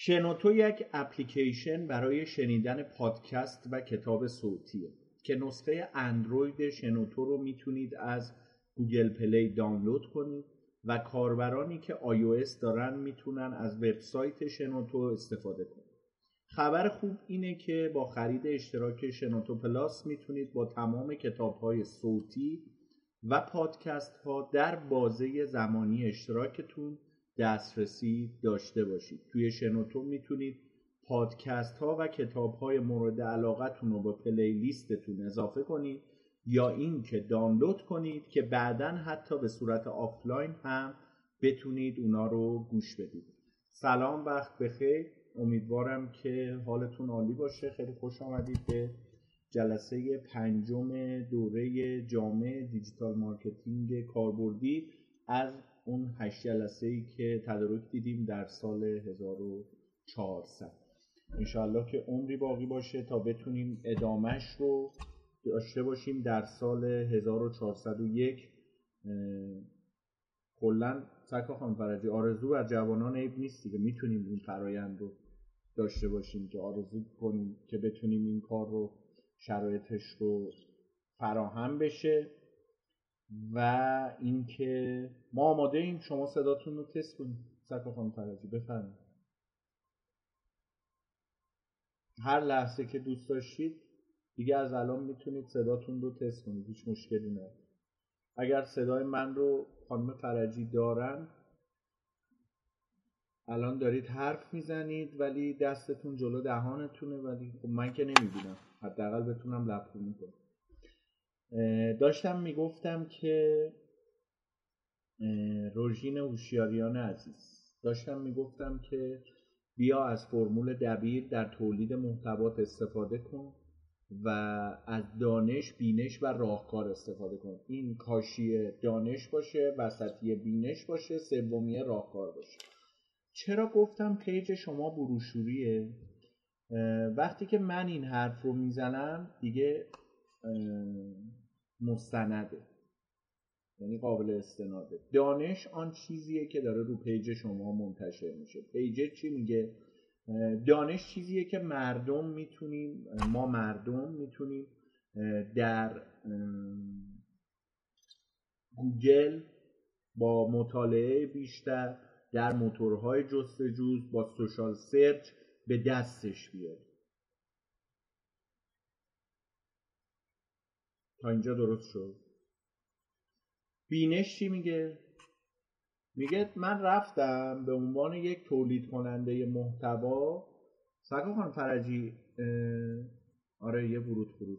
شنوتو یک اپلیکیشن برای شنیدن پادکست و کتاب صوتیه که نسخه اندروید شنوتو رو می‌تونید از Google Play دانلود کنید و کاربرانی که iOS دارن می‌تونن از وبسایت شنوتو استفاده کنید. خبر خوب اینه که با خرید اشتراک شنوتو Plus می‌تونید با تمام کتاب های صوتی و پادکست ها در بازه زمانی اشتراکتون دسترسی داشته باشید. توی شنوتو می‌تونید پادکست ها و کتاب های مورد علاقتون رو به playlist تون اضافه کنید یا اینکه دانلود کنید که بعدا حتی به صورت آفلاین هم بتونید اونا رو گوش بدید. سلام وقت بخیر. امیدوارم که حالتون عالی باشه. خیلی خوش آمدید به جلسه پنجم دوره جامع digital marketing کاربردی. از اون هشت جلسه ای که تدارک دیدیم در سال 1400 انشاءالله که عمری باقی باشه تا بتونیم ادامش رو داشته باشیم در سال 1401 کلا سکا خان فرجی آرزو بر جوانان عیب نیست دیگه می‌تونیم این فرایند رو داشته باشیم که آرزو کنیم که بتونیم این کار رو شرایطش رو فراهم بشه. و اینکه ما آماده ایم شما صداتون رو تست کنید. سکا خانم فرجی بفرمایید. هر لحظه که دوست داشتید دیگه از الان می‌تونید صداتون رو تست کنید. هیچ مشکلی نداره. اگر صدای من رو خانم فرجی دارن الان دارید حرف می‌زنید ولی دستتون جلو دهانتونه ولی خب من که نمی‌بینم. حداقل بتونم لبخونی کنم. داشتم می‌گفتم که روژین هوشیاریان عزیز داشتم می‌گفتم که بیا از فرمول دبیر در تولید محتوات استفاده کن و از دانش بینش و راهکار استفاده کن. این کاشی دانش باشه وسطی بینش باشه سومی راهکار باشه. چرا گفتم پیج شما بروشوریه؟ وقتی که من این حرف رو می‌زنم دیگه مستنده. یعنی قابل استناده. دانش آن چیزیه که داره رو page شما منتشر میشه. page چی میگه؟ دانش چیزیه که مردم می‌تونیم ما مردم می‌تونیم در گوگل با مطالعه بیشتر در موتورهای جستجو با سوشال سرچ به دستش بیاریم. تا اینجا درست شد. بینش چی میگه؟ میگه من رفتم به عنوان یک تولید کننده محتوا. سکا خان فرجی آره یه ورود خروج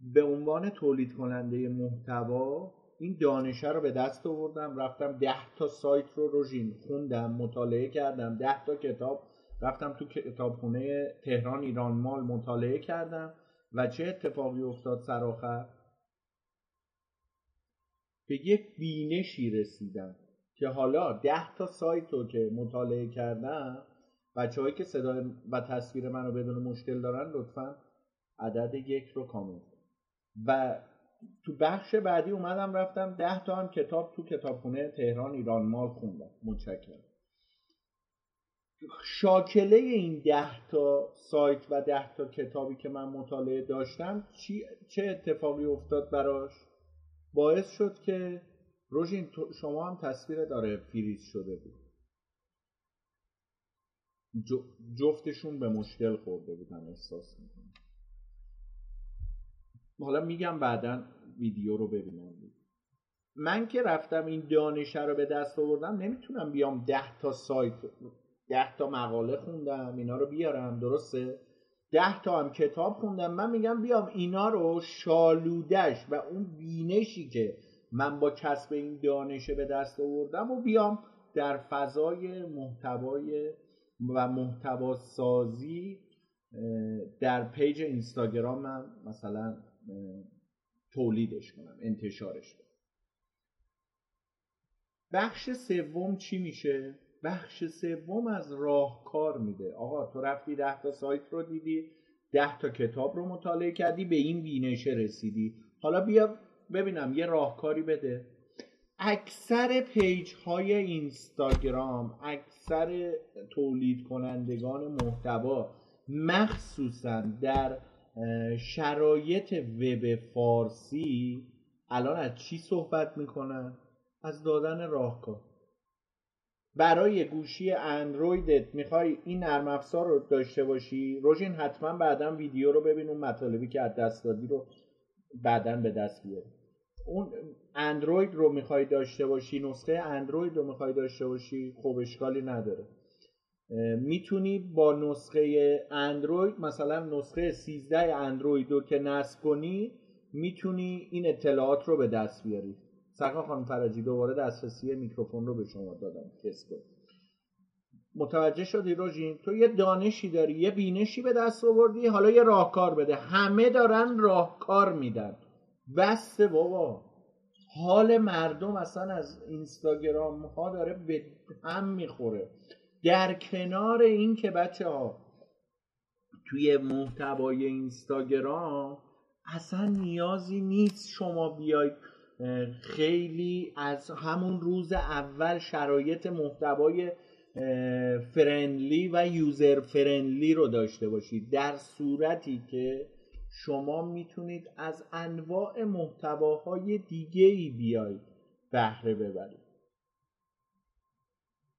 به عنوان تولید کننده محتوا این دانشه رو به دست آوردم رفتم ده تا سایت رو روژین خوندم مطالعه کردم ده تا کتاب رفتم تو کتابخونه تهران ایران مال مطالعه کردم. و چه اتفاقی افتاد سرآخر به یک بینشی رسیدم که حالا ده تا سایت رو که مطالعه کردم بچه که صدای و تصویر من رو بدون مشکل دارن لطفا عدد یک رو کامل و تو بخش بعدی اومدم رفتم ده تا هم کتاب تو کتابخونه تهران ایران مال خوندم. متشکرم. شاکله این ده تا سایت و ده تا کتابی که من مطالعه داشتم چه اتفاقی افتاد براش؟ باعث شد که روژین شما هم تصویر داره فریز شده بود. جفتشون به مشکل خورده بودن احساس می‌کنم. حالا میگم بعدا ویدیو رو ببینم. من که رفتم این دانشه رو به دست آوردم نمی‌تونم بیام ده تا سایت ده تا مقاله خوندم اینا رو بیارم درسته؟ ده تا هم کتاب خوندم من میگم بیام اینا رو شالودش و اون بینشی که من با کسب این دانشه به دست آوردم و بیام در فضای محتوای و محتوا سازی در پیج اینستاگرامم مثلا تولیدش کنم انتشارش کنم. بخش سوم چی میشه؟ بخش سوم از راهکار میده. آقا تو رفتی ده تا سایت رو دیدی ده تا کتاب رو مطالعه کردی به این بینشه رسیدی. حالا بیا ببینم یه راهکاری بده. اکثر پیج های اینستاگرام اکثر تولید کنندگان محتوا مخصوصا در شرایط وب فارسی الان از چی صحبت می‌کنن؟ از دادن راهکار. برای گوشی اندرویدت می‌خوای این نرم افزار رو داشته باشی؟ روژین حتما بعدا ویدیو رو ببین اون مطالبی که از دست دادی رو بعدا به دست بیاری. اون اندروید رو می‌خوای داشته باشی نسخه اندروید رو می‌خوای داشته باشی خب اشکالی نداره. می‌تونی با نسخه اندروید مثلا نسخه 13 اندروید رو که نصب کنی می‌تونی این اطلاعات رو به دست بیاری. سرکار خانم فرجی دوباره دسترسی میکروفون رو به شما دادم. کس متوجه شدی روژین؟ تو یه دانشی داری یه بینشی به دست آوردی حالا یه راهکار بده. همه دارن راهکار میدن. بسته بابا. حال مردم اصلا از اینستاگرام ها داره به هم می‌خوره. در کنار این که بچه ها توی محتوای اینستاگرام اصلا نیازی نیست شما بیاید خیلی از همون روز اول شرایط محتوای فرندلی و یوزر فرندلی رو داشته باشید. در صورتی که شما می‌تونید از انواع محتواهای دیگه ای بیاید بهره ببرید.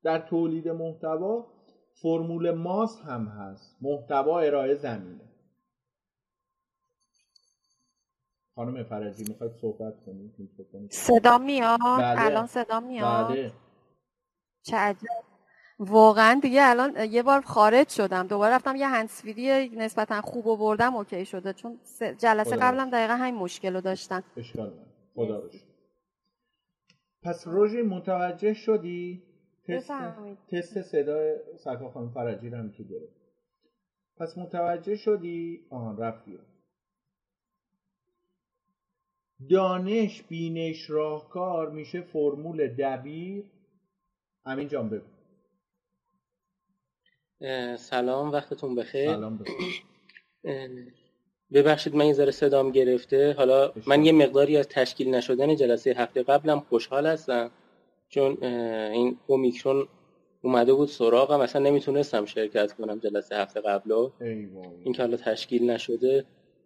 در تولید محتوا فرمول ماس هم هست. محتوا ارائه زمینه. خانم فرجی می‌خواید صحبت کنید صدا میاد؟ بله. الان صدا میاد؟ بله. چه عجب. واقعا دیگه الان یه بار خارج شدم. دوباره رفتم یه هنسفیری نسبتا خوب و بردم اوکی شده. چون جلسه قبلم دقیقا همین مشکل رو داشتن اشکال خدا پس روژی متوجه شدی؟ تست, تست صدای سرکار خانم فرجی رو هم که گرفت. پس متوجه شدی؟ آهان رفتی دانش بینش راهکار میشه فرمول دبیر؟ همین جان بگو. سلام وقتتون بخیر. سلام ببخشید من یه ذره صدام گرفته. حالا من یه مقداری از تشکیل نشدن جلسه هفته قبلم خوشحال هستم چون این اومیکرون اومده بود سراغم. اصلا نمی‌تونستم شرکت کنم جلسه هفته قبلو. این که حالا تشکیل نشده.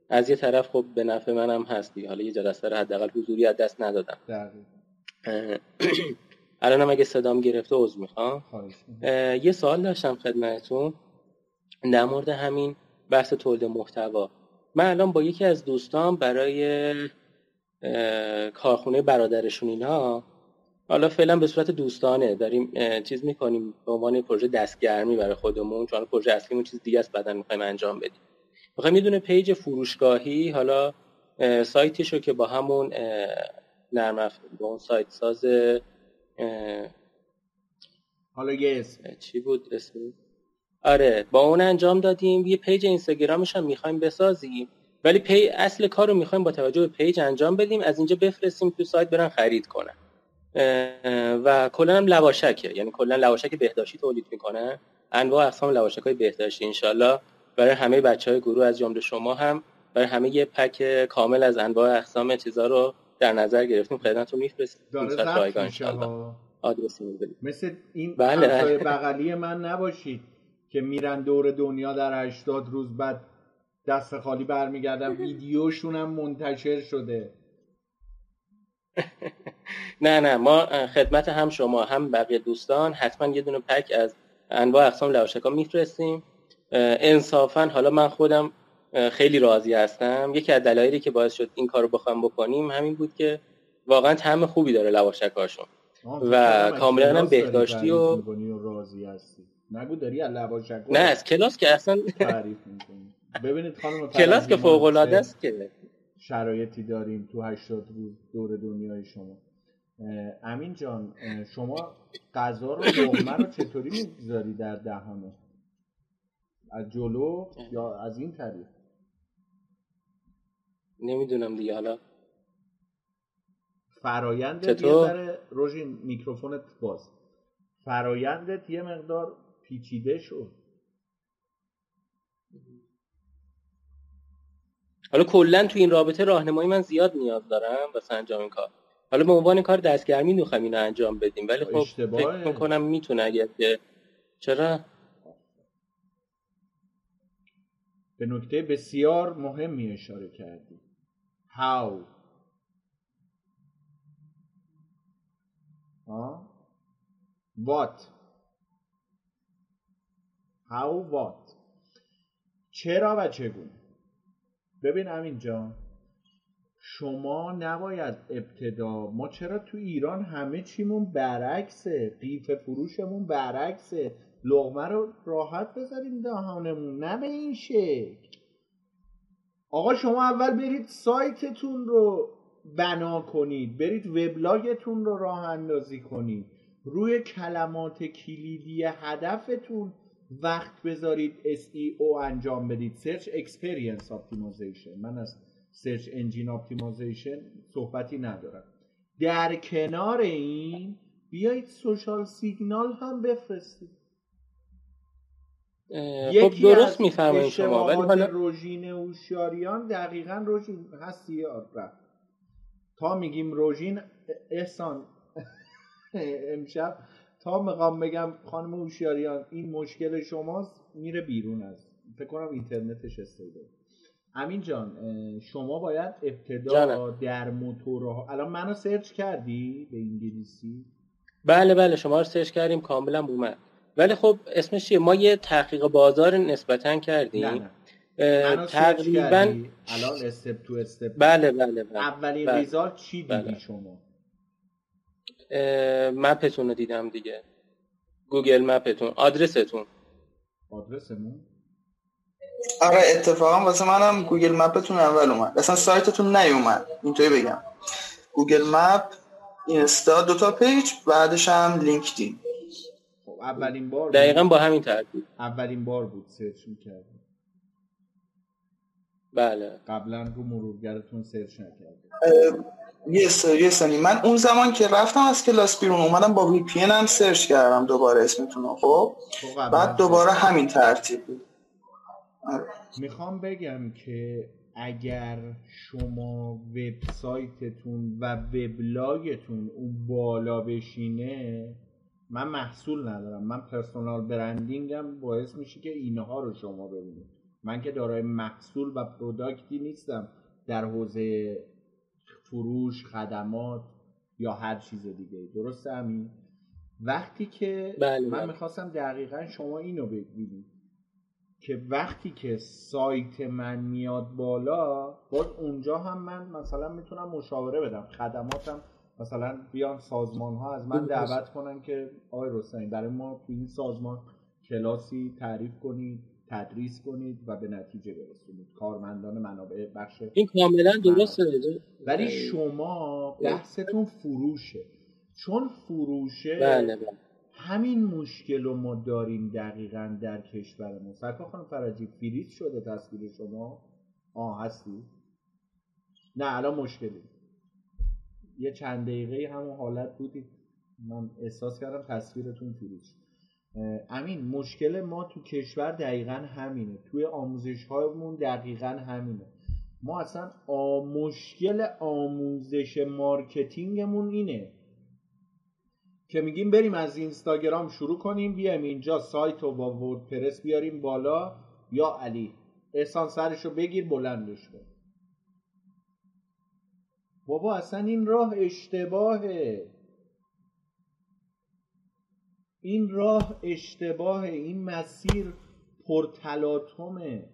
از یه طرف خب به نفع منم هستی. حالا یه جلسه رو حداقل حضوری از دست ندادم. الانم اگه صدام گرفته عذر می‌خوام. یه سوال داشتم خدمتتون. در مورد همین بحث تولید محتوا. من الان با یکی از دوستان برای کارخونه برادرشون اینا حالا فعلا به صورت دوستانه داریم چیز می‌کنیم به عنوان پروژه دستگرمی برای خودمون چون پروژه اصلیمون چیز دیگه است بعدا می‌خوایم انجام بدیم. می‌خوایم یه پیج فروشگاهی حالا سایتش رو که با همون نرم با اون سایت ساز حالا یه چی بود؟ اسم؟ آره با اون انجام دادیم. یه page اینستاگرامش هم می‌خوایم بسازیم. ولی پی اصل کار رو می‌خوایم با توجه به page انجام بدیم. از اینجا بفرستیم تو سایت برن خرید کنن. و کلا هم لواشکه. یعنی کلا لواشک بهداشتی تولید می‌کنن انواع اقسام لواشک های بهداشتی انشالله برای همه بچه های گروه از جمله شما هم برای همه یه pack کامل از انواع اقسام چیزا رو در نظر گرفتیم. خدمتتون میفرستیم. آدرس مثل این بله. بغلی من نباشید که میرن دور دنیا در 80 روز بعد دست خالی برمیگردن. ویدیوشون هم منتشر شده. نه نه. ما خدمت هم شما هم بقیه دوستان. حتما یه دونه پک از انواع اقسام لواشکا میفرستیم. انصافا حالا من خودم خیلی راضی هستم. یکی از دلایلی که باعث شد این کارو بخوام بکنیم همین بود که واقعا طعم خوبی داره لواشکاشون و کاملا هم بهداشتی و راضی هستی؟ نگو داری از لواشک نه از کلاس که اصلا تعریف ببینید خانم کلاس که فوق العاده است که. شرایطی داریم تو 80 روز دور دنیای شما. امین جان شما غذا رو لقمه رو چطوری می‌گذاری در دهانه از جلو یا از این طریق؟ نمی‌دونم دیگه حالا. فرایندت یه ذره روژین میکروفونت باز. فرایندت یه مقدار پیچیده شد. حالا کلا تو این رابطه راهنمایی من زیاد نیاز دارم واسه انجام این کار. حالا به عنوان کار دستگرمی می‌خوایم اینو انجام بدیم ولی خب فکر می‌کنم می‌تونه اگر که چرا؟ به نکته بسیار مهمی اشاره کردی how? What? How what? چرا و چگونه؟ ببین امین جان شما نباید ابتدا ما چرا تو ایران همه چیمون برعکسه قیف فروشمون برعکسه لغمه رو راحت بذاریم دهانمون نه به این شکل. آقا شما اول برید سایتتون رو بنا کنید برید وبلاگتون رو راه اندازی کنید. روی کلمات کلیدی هدفتون وقت بذارید SEO انجام بدید. Search Experience Optimization. من از Search Engine Optimization صحبتی ندارم. در کنار این بیایید سوشال سیگنال هم بفرستید. خب درست می‌فهمید شما ولی حالا روژین اوشیاریان دقیقا روژین هستی رفت. تا میگیم روژین احسان امشب تا می‌خوام بگم خانم اوشیاریان این مشکل شماست میره بیرون از فکر کنم اینترنتش استیبل. امین جان شما باید ابتدا در موتورها الان منو سرچ کردی به انگلیسی؟ بله بله شما رو search کردیم کاملا اومد. ولی خب اسمش چیه؟ ما یه تحقیق بازار نسبتا کردیم. نه نه. تقریبا الان step to step بله بله, بله. اولین بله. result چی دیدی بله. شما map تون رو دیدم دیگه. Google Map تون. آدرستون. آدرسمون؟ آره اتفاقا واسه منم Google Map تون اول اومد. اصلا سایتتون نیومد. اینطوری بگم. Google Map اینستا دوتا page بعدش هم LinkedIn. اولین بار دقیقا با همین ترتیب. اولین بار بود search می‌کرد بله. قبلا رو مرورگرتون search نکرد یه سری سنی من اون زمان که رفتم از کلاس بیرون اومدم با VPN هم search کردم دوباره اسمتون رو خب, خب، بعد دوباره همین ترتیب بود. آره. می‌خوام بگم که اگر شما وبسایتتون و وبلاگتون اون بالا بشینه من محصول ندارم. من پرسونال برندینگم باعث میشه که اینها رو شما ببینید. من که دارای محصول و پروداکتی نیستم. در حوزه فروش خدمات یا هر چیز دیگه. درسته همین وقتی که بله من بله. می‌خواستم دقیقا شما اینو ببینید که وقتی که سایت من میاد بالا باز اونجا هم من مثلا می‌تونم مشاوره بدم. خدماتم مثلا بیان سازمان ها از من دعوت کنن که آقای رستمی برای ما تو این سازمان کلاسی تعریف کنید تدریس کنید و به نتیجه برسونید. کارمندان منابع بخش این کاملا درسته. ولی شما بحثتون فروشه. چون فروشه بله بله. همین مشکل رو ما داریم دقیقا در کشورمون سرکار خانم فرجی فریز شده تصویر شما؟ آه هستی؟ نه الان مشکلی. یه چند دقیقه همون حالت بودی. من احساس کردم تصویرتون فریز امین مشکل ما تو کشور دقیقا همینه. توی آموزش هایمون دقیقا همینه. ما اصلا مشکل آموزش marketing مون اینه که میگیم بریم از اینستاگرام شروع کنیم بیایم اینجا سایت رو با وردپرس بیاریم بالا یا علی. احسان سرش رو بگیر بلندش کن. بابا اصلا این راه اشتباهه. این راه اشتباهه. این مسیر پرتلاطمه.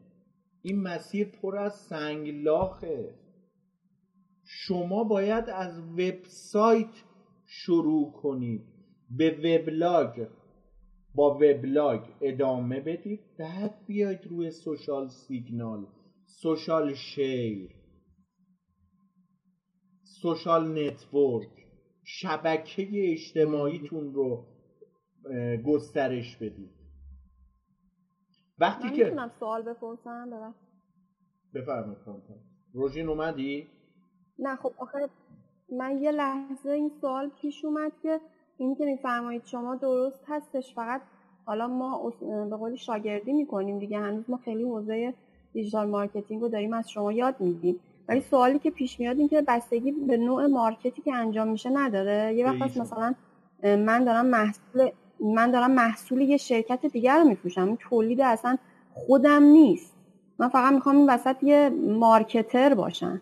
این مسیر پر از سنگلاخه. شما باید از وبسایت شروع کنید. به وبلاگ. با وبلاگ ادامه بدید. بعد بیاید روی social signal. social share. social network شبکه اجتماعیتون رو گسترش بدید. وقتی من که می‌تونم سوال بپرسم؟ بفرمایید روژین اومدی؟ نه خب آخر من یه لحظه این سوال پیش اومد که این که میفرمایید شما درست هستش فقط حالا ما به قولی شاگردی می‌کنیم دیگه هنوز ما خیلی حوزه digital marketing رو داریم از شما یاد میگیم ولی سوالی که پیش میاد این که بستگی به نوع market ی که انجام میشه نداره. یه وقت مثلا من دارم محصول من دارم محصول یه شرکت دیگر رو میفروشم. این تولید اصلا خودم نیست. من فقط می‌خوام این وسط یه مارکتر باشم.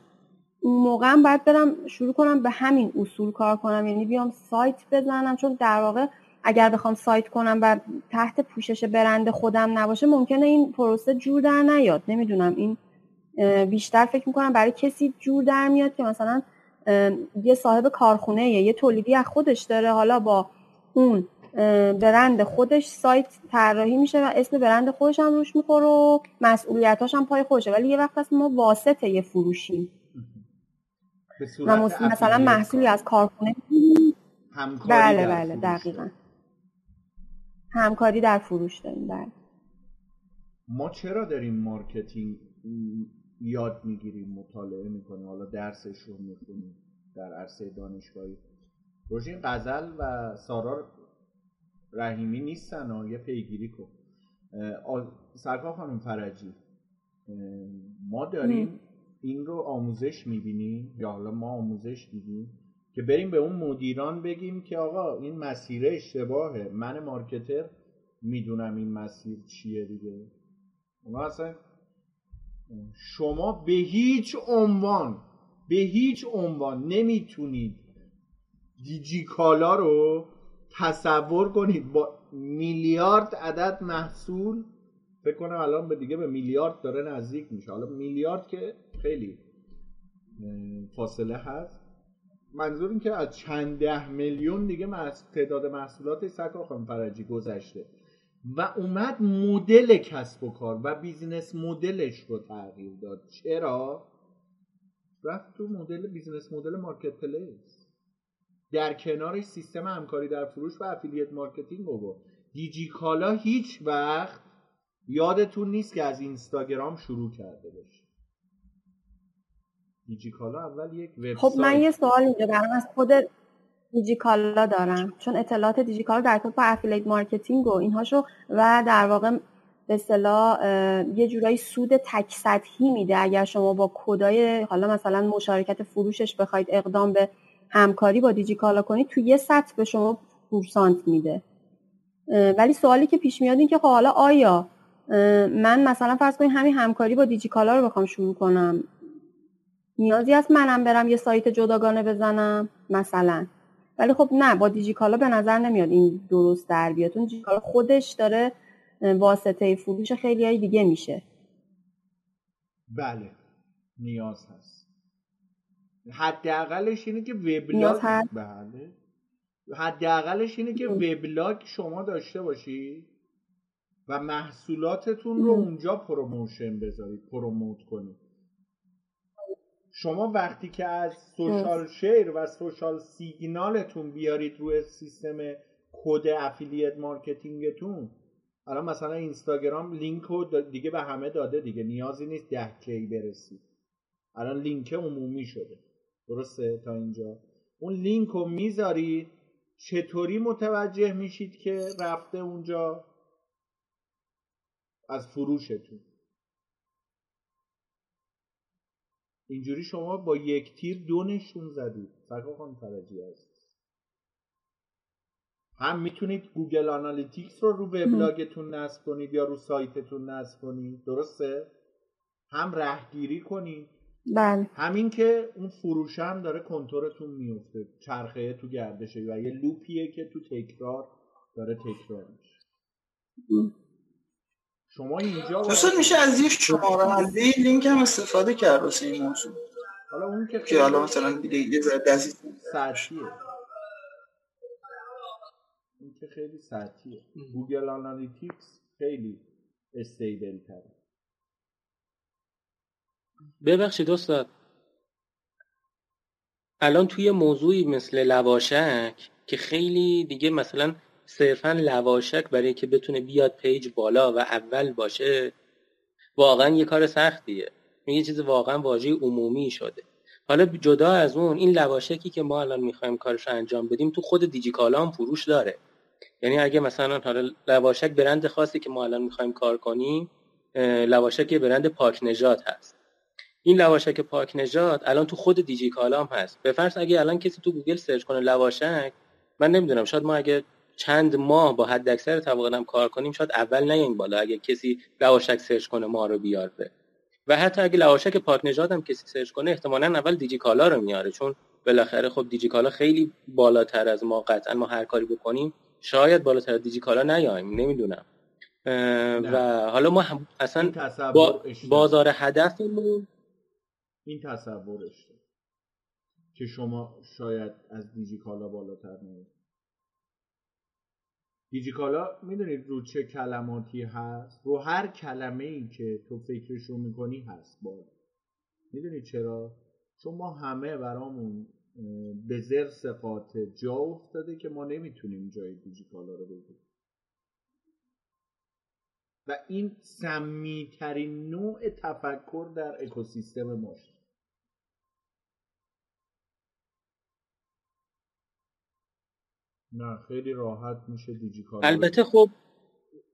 اون موقع باید برم شروع کنم به همین اصول کار کنم. یعنی بیام سایت بزنم. چون در واقع اگر بخوام سایت کنم و تحت پوشش برند خودم نباشه ممکنه این پروسه جور در نیاد. نمی‌دونم. این بیشتر فکر می‌کنم برای کسی جور در میاد که مثلا یه صاحب کارخونه یه تولیدی از خودش داره حالا با اون برند خودش سایت طراحی میشه و اسم برند خودش هم روش می‌خوره و مسئولیتاش هم پای خودشه. ولی یه وقت هست ما واسطه یه فروشیم. و مثلا محصولی از کارخونه بله بله دقیقا. همکاری در فروش داریم بله. ما چرا داریم marketing یاد می‌گیریم مطالعه می‌کنیم حالا درسش رو می‌خونیم در عرصه دانشگاهی. روژین غزل و سارا رحیمی نیستن و یه پیگیری کن. سرکار خانم فرجی ما داریم این رو آموزش می‌بینیم یا حالا ما آموزش دیدیم که بریم به اون مدیران بگیم که آقا این مسیر اشتباهه. من مارکتر می‌دونم این مسیر چیه دیگه. اونا اصلا شما به هیچ عنوان به هیچ عنوان نمی‌تونید دیجیکالا رو تصور کنید. با میلیارد عدد محصول فکر کنم الان به دیگه به میلیارد داره نزدیک میشه. حالا میلیارد که خیلی فاصله هست. منظور این که از چند ده میلیون دیگه تعداد محصولات سکا خانم فرجی گذشته. و اومد مدل کسب و کار و business model ش رو تغییر داد. چرا؟ رفت تو مدل business model marketplace در کنارش سیستم همکاری در فروش و affiliate marketing رو دیجی کالا هیچ وقت یادتون نیست که از اینستاگرام شروع کرده باشه. دیجیکالا اول یک وبسایت خب من یه سوال اینجا دارم. از خود دیجیکالا دارم چون اطلاعات دیجیکالا در با affiliate marketing و اینهاشو و در واقع به اصطلاح یه جورایی سود تک سطحی میده. اگر شما با کدای حالا مثلا مشارکت فروشش بخواید اقدام به همکاری با دیجیکالا کنید تو یه سطح به شما پورسانت میده. ولی سوالی که پیش میاد این که خب حالا آیا من مثلا فرض کنید همین همکاری با دیجیکالا رو بخوام شروع کنم. نیازی است منم برم یه سایت جداگانه بزنم مثلا. ولی خب نه با دیجیکالا به نظر نمیاد این درست در بیاد. اون دیجیکالا خودش داره واسطه فروش خیلی های دیگه میشه. بله نیاز هست. حداقلش اینه که وبلاگ بله. حداقلش اینه که وبلاگ شما داشته باشی و محصولاتتون رو اونجا promotion بذارید promote کنید. شما وقتی که از social share و social signal تون بیارید روی سیستم کد affiliate marketing تون الان مثلا اینستاگرام لینک رو دیگه به همه داده دیگه نیازی نیست ده K برسید. الان لینک عمومی شده. درسته؟ تا اینجا. اون لینک رو می‌ذارید. چطوری متوجه میشید که رفته اونجا؟ از فروشتون. اینجوری شما با یک تیر دو نشون زدید. سرکار خانم فرجی هست هم می‌تونید Google Analytics رو رو وبلاگتون نصب کنید یا رو سایتتون نصب کنید. درسته؟ هم رهگیری کنید. بله. همین که اون فروش هم داره کنتورتون میفته. چرخه تو گردشه و یه loop یه که تو تکرار داره تکرار میشه. شما اینجا دوستان میشه از یه شمارنده لینک هم استفاده کرد واسه این موضوع. حالا اون که که حالا مثلا دیگه یه ذره دستی سطحیه. اون که خیلی سطحیه. Google Analytics خیلی stable تره. ببخشید استاد. الان توی موضوعی مثل لواشک که خیلی دیگه مثلا صرفا لواشک برای اینکه بتونه بیاد پیج بالا و اول باشه واقعا یه کار سختیه. یه چیز واقعا واژه عمومی شده. حالا جدا از اون این لواشکی که ما الان می‌خوایم کارش رو انجام بدیم تو خود دیجیکالا هم فروش داره. یعنی اگه مثلا حالا لواشک برند خاصی که ما الان می‌خوایم کار کنیم لواشک برند پاک نجات هست. این لواشک پاک نژاد الان تو خود دیجی کالام هست. به فرض اگه الان کسی تو گوگل سرچ کنه لواشک من نمی‌دونم شاید ما اگه چند ماه با حد اکثر طبقه کار کنیم شاید اول نیایم بالا اگه کسی لواشک سرچ کنه ما رو بیاره و حتی اگه لواشک پاک نژاد هم کسی سرچ کنه احتمالا اول دیجی کالا رو میاره چون بالاخره خب دیجی کالا خیلی بالاتر از ما قطعا ما هر کاری بکنیم شاید بالاتر از دیجی کالا نیایم نمی‌دونم و حالا ما اصلا با بازار هدفمون این تصورش که شما شاید از دیجیکالا بالاتر نمید دیجیکالا می‌دونید رو چه کلماتی هست؟ رو هر کلمه ای که تو فکرشو می‌کنی هست بالا می‌دونید چرا؟ چون ما همه برامون به زرس قاطع جا افتاده که ما نمی‌تونیم جای دیجیکالا رو بگیریم و این سمیترین نوع تفکر در اکوسیستم ماست. نه خیلی راحت میشه دیجیکالا البته خب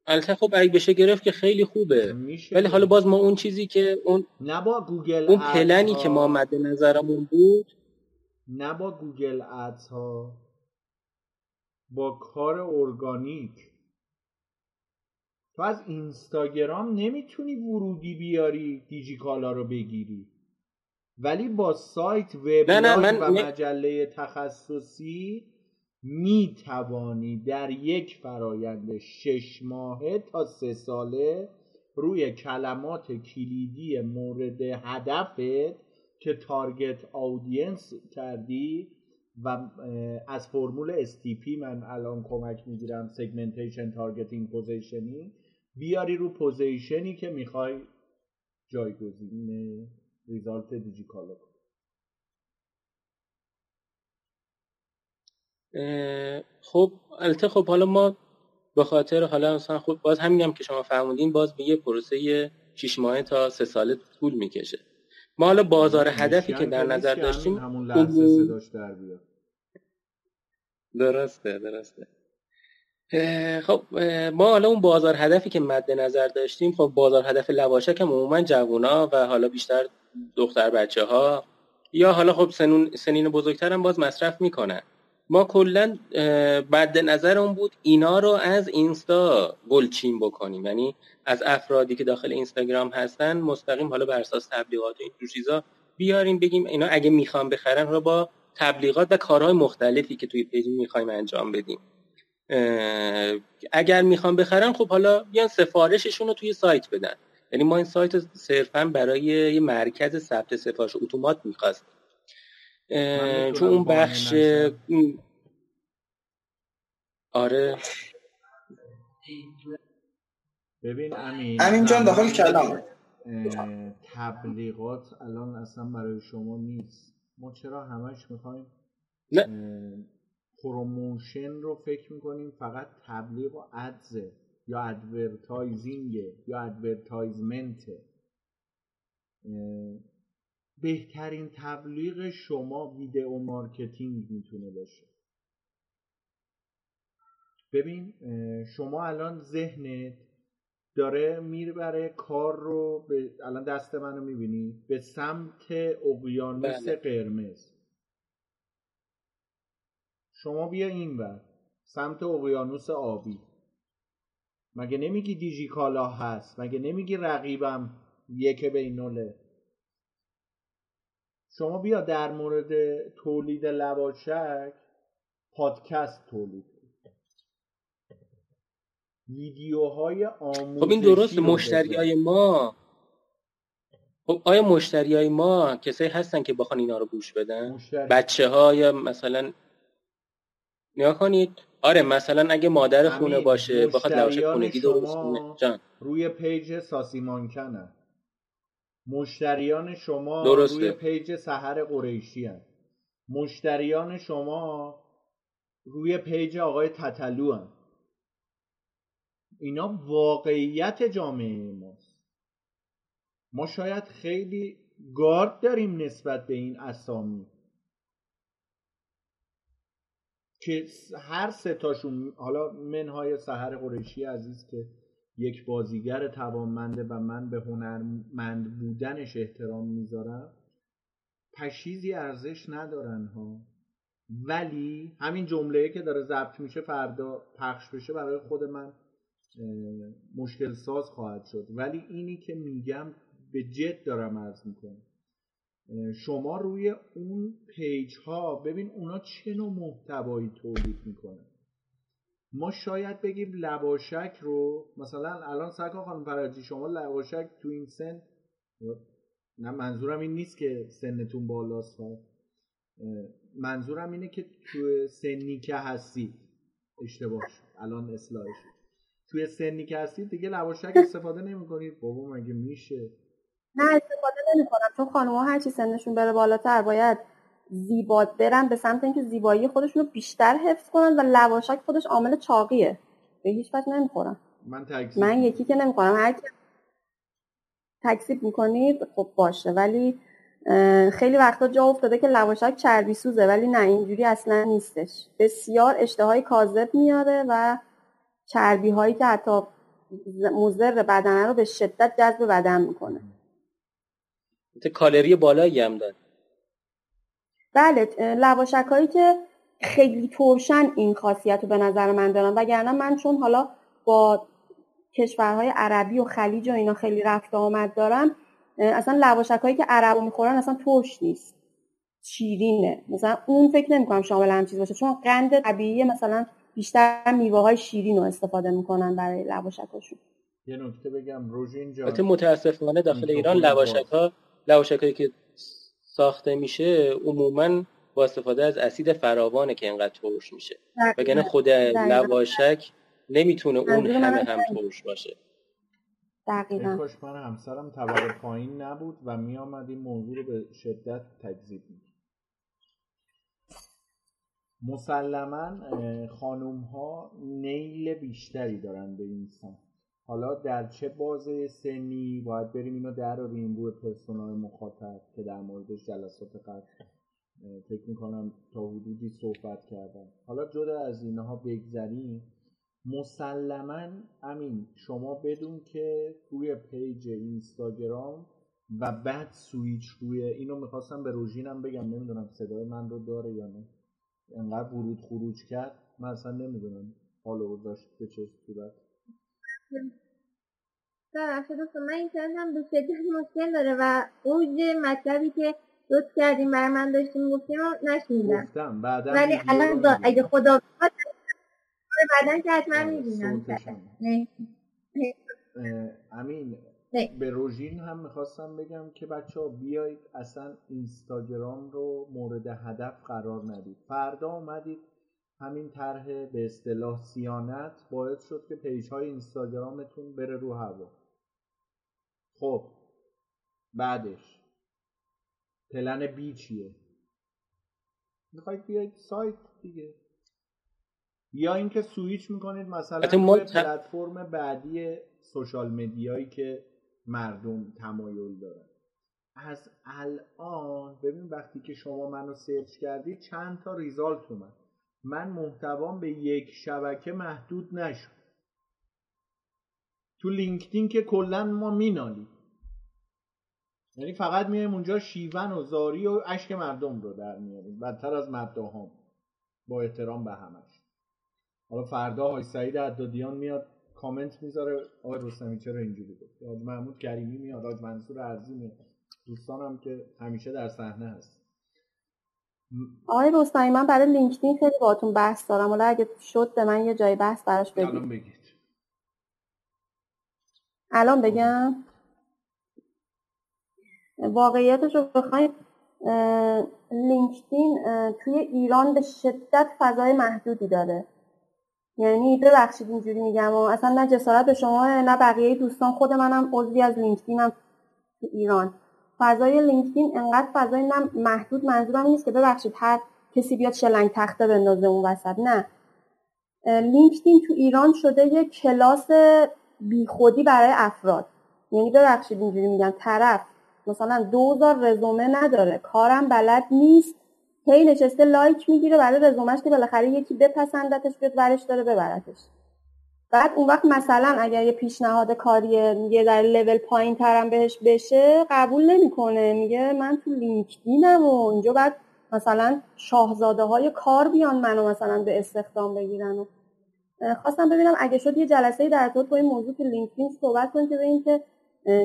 البته خب اگه بشه گرفت که خیلی خوبه. ولی حالا باز ما اون چیزی که اون نه با گوگل اون پلنی ها... که ما مد نظرمون بود. نه با Google Ads ها. با کار ارگانیک. تو از اینستاگرام نمی‌تونی ورودی بیاری دیجیکالا رو بگیری. ولی با سایت وبلاگ و مجله تخصصی می توانی در یک فرایند شش ماهه تا سه ساله روی کلمات کلیدی مورد هدفت که تارگت آودینس کردی و از فرمول STP من الان کمک می‌گیرم segmentation targeting positioning بیاری رو positionی که می‌خوای جایگزین result دیجیکالا خب البته خب حالا ما به خاطر حالا مثلا خب باز همینم که شما فرمودین باز به یه پروسه 6 ماه تا سه ساله طول می‌کشه. ما حالا بازار هدفی که در نظر داشتیم؟ همون لحظه در بیاد. درسته درسته. خب ما حالا اون بازار هدفی که مد نظر داشتیم خب بازار هدف لواشک هم عموما جوونا و حالا بیشتر دختر بچه ها یا حالا خب سنون سنین بزرگتر هم باز مصرف می‌کنن. ما کلا مد نظر اون بود اینا رو از اینستا گلچین بکنیم. یعنی از افرادی که داخل اینستاگرام هستن مستقیم حالا بر اساس تبلیغات و این چیزا بیاریم بگیم اینا اگه می‌خوام بخرن رو با تبلیغات و کارهای مختلفی که توی پیج می‌خوایم انجام بدیم. اگر می‌خوام بخرن خب حالا بیان سفارششون رو توی سایت بدن. یعنی ما این سایت صرفا برای یه مرکز ثبت سفارش اتومات می‌خواست چون اون بخش آره. ببین امین امین جان داخل کلام. تبلیغات الان اصلا برای شما نیست. ما چرا همش می‌خوایم promotion رو فکر می‌کنیم فقط تبلیغ و ads ه یا advertising یا advertisement بهترین تبلیغ شما video marketing می‌تونه باشه. ببین شما الان ذهنت داره می‌بره کار رو به الان دست منو می‌بینی به سمت اقیانوس بله. قرمز. شما بیا این ور سمت اقیانوس آبی. مگه نمیگی دیجی کالا هست؟ مگه نمیگی رقیبم یک بینوله شما بیا در مورد تولید لواشک پادکست تولید ویدیوهای آموزشی خب این درست مشتری های ما. خب آیا مشتری های ما کسایی هستن که بخوان اینا رو گوش بدن؟ مشتری... بچه های مثلا نیا کنید. آره مثلا اگه مادر خونه باشه بخواد لواشک خونگی درست کنه. جان. روی پیج ساسی مانکنه مشتریان شما درسته. روی page سحر قریشی هست مشتریان شما روی page آقای تتلو هست اینا واقعیت جامعه ماست. ما شاید خیلی گارد داریم نسبت به این اسامی. که هر ستاشون حالا منهای سحر قریشی عزیز که یک بازیگر توانمنده و من به هنرمند بودنش احترام می‌ذارم پشیزی ارزش ندارن ها. ولی همین جمله که داره ضبط میشه فردا پخش بشه برای خود من مشکل ساز خواهد شد. ولی اینی که میگم به جد دارم عرض می‌کنم. شما روی اون پیج ها ببین اونا چه نوع محتوایی تولید می‌کنن؟ ما شاید بگیم لواشک رو مثلا الان سرکار خانم فرجی شما لواشک تو این سن نه منظورم این نیست که سنتون بالاست منظورم اینه که تو سنی که هستی اشتباه شد الان اصلاح شد توی سنی که هستی دیگه لواشک استفاده نمی‌کنید بابا مگه میشه؟ نه استفاده نمی‌کنم. چون خانم‌ها هر چی سنشون بره بالاتر باید زیبا برن به سمت اینکه زیبایی خودشون رو بیشتر حفظ کنن و لواشک خودش عامل چاقیه. به هیچ وجه نمی‌خورم. من من یکی که نمی‌خورم. هر کی تکذیب می‌کنید خب باشه. ولی خیلی وقتا جا افتاده که لواشک چربی سوزه ولی نه اینجوری اصلا نیستش. بسیار اشتهای کاذب میاره و چربی هایی که حتی مضر بدنه رو به شدت جذب بدن می‌کنه. کالری بالایی هم داره بله لواشک هایی که خیلی ترشن این خاصیت رو به نظر من دارن. وگرنه من چون حالا با کشورهای عربی و خلیج و اینا خیلی رفت آمد دارم اصلا لواشک هایی که عربو می‌خورن اصلا ترش نیست. شیرینه. مثلا اون فکر نمی کنم شامل هم چیز باشه. چون قند طبیعی مثلا بیشتر میوه های شیرین رو استفاده می‌کنن برای لواشکاشون یه نکته بگم روژین جان متاسفانه داخل ایران لواشک ها لواشک هایی که ساخته میشه عموما با استفاده از اسید فراوانه که اینقدر ترش میشه. وگرنه خود لواشک نمی‌تونه اون همه هم ترش باشه. دقیقا. کاش من همسرم طبقه پایین نبود و میامد این موضوع رو به شدت تجذیب می‌کرد مسلما خانوم ها میل بیشتری دارن به این سن حالا در چه بازه سنی باید بریم اینو در بریم روی persona ی مخاطب که در موردش جلسات قبل فکر می‌کنم تا حدودی صحبت کردم. حالا جدا از اینها بگذریم. مسلما امین شما بدون که توی page اینستاگرام و بعد سویچ روی اینو می‌خواستم به روژینم بگم نمی‌دونم صدای من رو داره یا نه. انقدر ورود خروج کرد من اصلا نمی‌دونم حال داشت به چه صورت. ببخشید من اینترنتم به شدت مشکل داره و اوج مطلبی که لطف کردیم بر من داشتیم گفتیم نشنیدم. گفتم بعدا ولی الان اگه خدا بعدا که حتما می‌بینم. امین به روژین هم می‌خواستم بگم که بچه ها بیایید اصلا اینستاگرام رو مورد هدف قرار ندید. فردا اومدید همین طرح به اصطلاح صیانت باعث شد که page های اینستاگرامتون بره رو هوا. خب بعدش. plan B چیه؟ می‌خواید بیایید سایت دیگه. یا اینکه سویچ می‌کنید مثلا توی پلتفرم بعدی social media یی که مردم تمایل دارن. از الان ببین وقتی که شما منو search کردید چند تا result اومد. من محتوام به یک شبکه محدود نشد. تو لینکدین که کلا ما مینالیم. یعنی فقط میایم اونجا شیون و زاری و اشک مردم رو در میاریم. بدتر از مداهام. با احترام به همش. حالا فردا های سعید عدادیان میاد کامنت می‌ذاره. آقای رستمی چرا اینجوری گفت محمود کریمی میاد آقای منصور ارزی میاد. دوستانم که همیشه در صحنه هست. آقای رستمی من برای لینکدین خیلی باهاتون بحث دارم. حالا اگه شد به من یه جای بحث براش بگید الان بگید. الان بگم؟ واقعیتش رو بخوایم لینکدین توی ایران به شدت فضای محدودی داره. یعنی ببخشید اینجوری میگم و اصلا نه جسارت به شما نه بقیه دوستان خود منم عضوی از لینکدینم تو ایران. فضای لینکدین انقدر فضای نه محدود منظورم نیست که ببخشید هر کسی بیاد شلنگ تخته بندازه اون وسط نه. لینکدین تو ایران شده یه کلاس بیخودی برای افراد. یعنی ببخشید اینجوری میگم طرف مثلا دوزار رزومه نداره کارم بلد نیست هی نشسته like می‌گیره برای رزومش که بالاخره یکی بپسندتش بیاد برش داره ببرتش. بعد اون وقت مثلا اگر یه پیشنهاد کاری میگه در لول پایین ترم بهش بشه قبول نمی‌کنه. میگه من تو لینکدینم و اینجا بعد مثلا شاهزاده های کار بیان منو مثلا به استخدام بگیرن و خواستم ببینم اگه شد یه جلسه در طور با این موضوع تو لینکدین صحبت کنیم که ببینیم که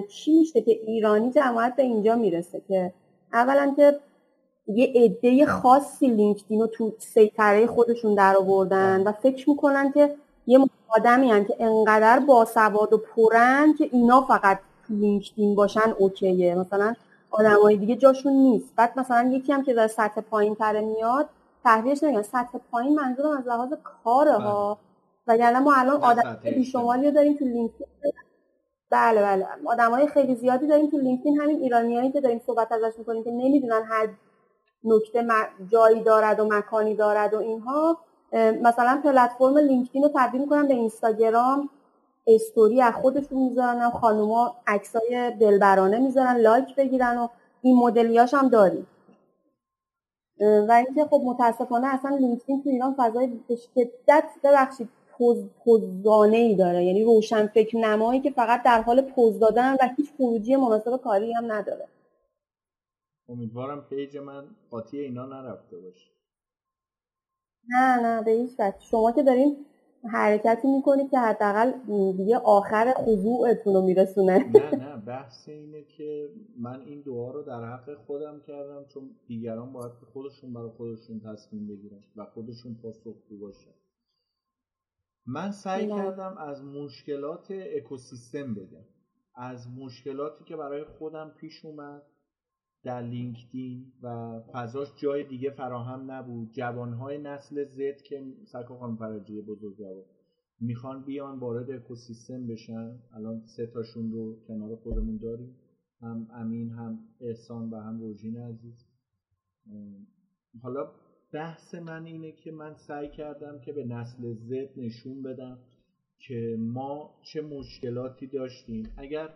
چی میشه که ایرانی جماعت به اینجا می‌رسه که اولا که یه عده خاصی لینکدین رو تو سیطره خودشون در آوردن و فکر می‌کنن که یه آدمی هم که انقدر باسواد و پرن که اینا فقط لینکدین باشن اوکیه. مثلا آدمای دیگه جاشون نیست. بعد مثلا یکی هم که در سطح پایین تره میاد تحریش نمیگن سطح پایین منظورم از لحاظ کاره ها بله. وگرنه ما الان آدم بیشمالی داریم تو لینکدین. بله بله. آدم های خیلی زیادی داریم تو لینکدین. همین ایرانیایی که داریم صحبت ازش می‌کنیم که نمی‌دونن هر نکته جایی دارد و مکانی دارد و اینها. مثلا پلتفرم لینکدین رو تبدیل می‌کنن به اینستاگرام استوری از خودشون می‌ذارن خانوما عکسای دلبرانه می‌ذارن like بگیرن و این مدلیاش هم داریم. و اینکه خب متاسفانه اصلا لینکدین تو ایران فضای به شدت ببخشید پزانه ای داره. یعنی روشن فکر نمایی که فقط در حال پز دادن و هیچ خروجی مناسب کاری هم نداره. امیدوارم پیج من قاطی اینا نرفته باشه. نه نه به هیچ وجه. شما که دارین حرکتی می‌کنید که حداقل دیگه آخر خضوعتون رو میرسونه. نه نه بحث اینه که من این دعا رو در حق خودم کردم چون دیگران باید خودشون برای خودشون تصمیم بگیرن و خودشون پاسخگو باشن. من سعی کردم از مشکلات اکوسیستم بگم از مشکلاتی که برای خودم پیش اومد در لینکدین و فضاش جای دیگه فراهم نبود. جوانهای نسل زد که سکا خانم فرجی بزرگ جوان می‌خوان بیان وارد اکوسیستم بشن. الان سه تاشون رو کنار خودمون داریم. هم امین هم احسان و هم روژین عزیز. حالا بحث من اینه که من سعی کردم که به نسل زد نشون بدم که ما چه مشکلاتی داشتیم. اگر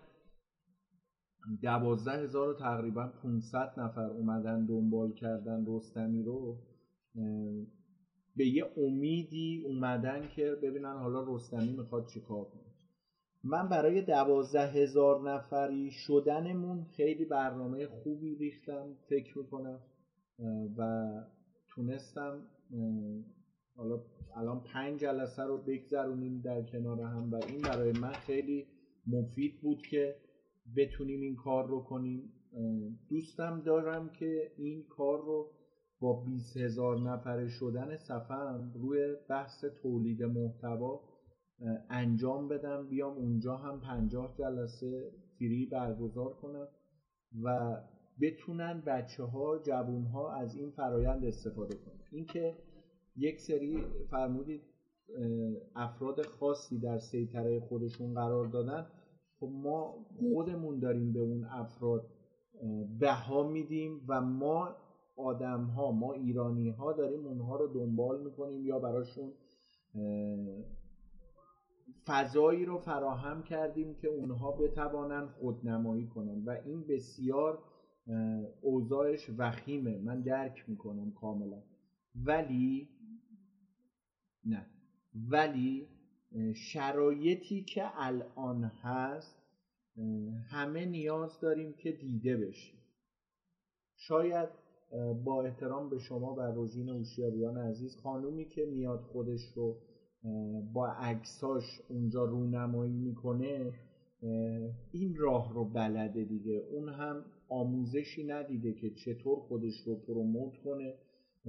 دوازده هزار تقریبا 500 نفر اومدن دنبال کردن رستمی رو. به یه امیدی اومدن که ببینن حالا رستمی می‌خواد چیکار کنه. من برای دوازده هزار نفری شدنمون خیلی برنامه خوبی ریختم فکر می‌کنم و تونستم حالا الان پنج جلسه رو بگذرونیم در کنار هم و این برای من خیلی مفید بود که بتونیم این کار رو کنیم. دوستم دارم که این کار رو با 20 هزار نفره شدن سفرم روی بحث تولید محتوا انجام بدم. بیام اونجا هم 50 جلسه فری برگزار کنم و بتونن بچه ها جوون ها از این فرایند استفاده کنن. اینکه یک سری فرمودید افراد خاصی در سیطره خودشون قرار دادن خب ما خودمون داریم به اون افراد بها میدیم و ما آدم ها ما ایرانی ها داریم اونها رو دنبال می‌کنیم یا براشون فضایی رو فراهم کردیم که اونها بتوانن خودنمایی کنن. و این بسیار اوضاعش وخیمه. من درک می‌کنم کاملا. ولی نه. ولی شرایطی که الان هست همه نیاز داریم که دیده بشیم. شاید با احترام به شما و روژین اوشیاریان عزیز خانومی که میاد خودش رو با عکساش اونجا رونمایی می‌کنه این راه رو بلده دیگه. اون هم آموزشی ندیده که چطور خودش رو پروموت کنه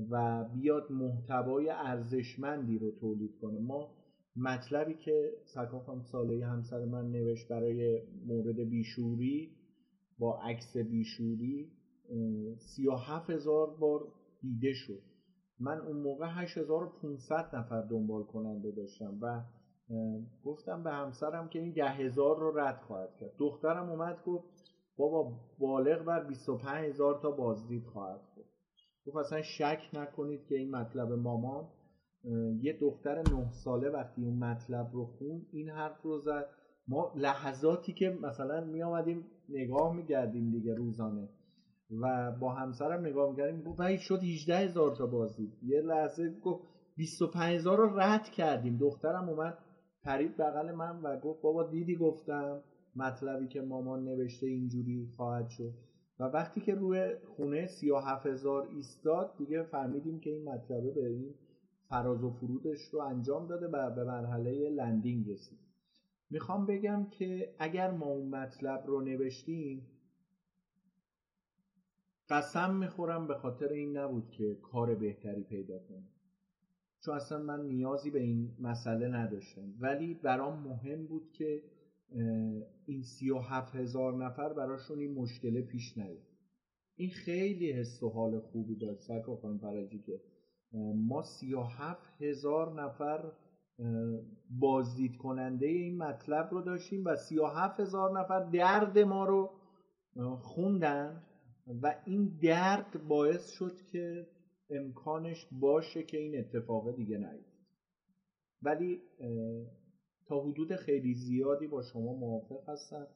و بیاد محتوای ارزشمندی رو تولید کنه. ما مطلبی که سکاف ساله همسر من نوشت برای مورد بیشوری با عکس بیشوری سی و هزار بار دیده شد. من اون موقع 8500 نفر دنبال کننده داشتم و گفتم به همسرم که این ده هزار رو رد خواهد کرد. دخترم اومد گفت بابا بالغ بر 25 هزار تا بازدید خواهد بود گفت اصلا شک نکنید که این مطلب مامان یه دختر نه ساله وقتی اون مطلب رو خون این حرف رو زد. ما لحظاتی که مثلا می آمدیم نگاه میگردیم دیگه روزانه و با همسرم نگاه می‌کردیم گفت شد 18 هزار تا بازدید یه لحظه گفت 25 هزار رو رد کردیم. دخترم اومد پرید بغل من و گفت بابا دیدی گفتم مطلبی که مامان نوشته اینجوری خواهد شد. و وقتی که روی خونه سی و هزار ایستاد دیگه فهمیدیم که این مطلبه به این فراز و فرودش رو انجام داده و به مرحله لندینگ رسید. می‌خوام بگم که اگر ما اون مطلب رو نوشتیم قسم می‌خورم به خاطر این نبود که کار بهتری پیدا کنم چون اصلا من نیازی به این مسئله نداشتم. ولی برام مهم بود که این سی و هفت هزار نفر براشون این مشکله پیش نیاد. این خیلی حس و حال خوبی داشت. سرکا خانم فرجی که ما سی و هفت هزار نفر بازدید کننده این مطلب رو داشتیم و سی و هفت هزار نفر درد ما رو خوندن و این درد باعث شد که امکانش باشه که این اتفاق دیگه نیفته. ولی تا حدود خیلی زیادی با شما موافق هستم.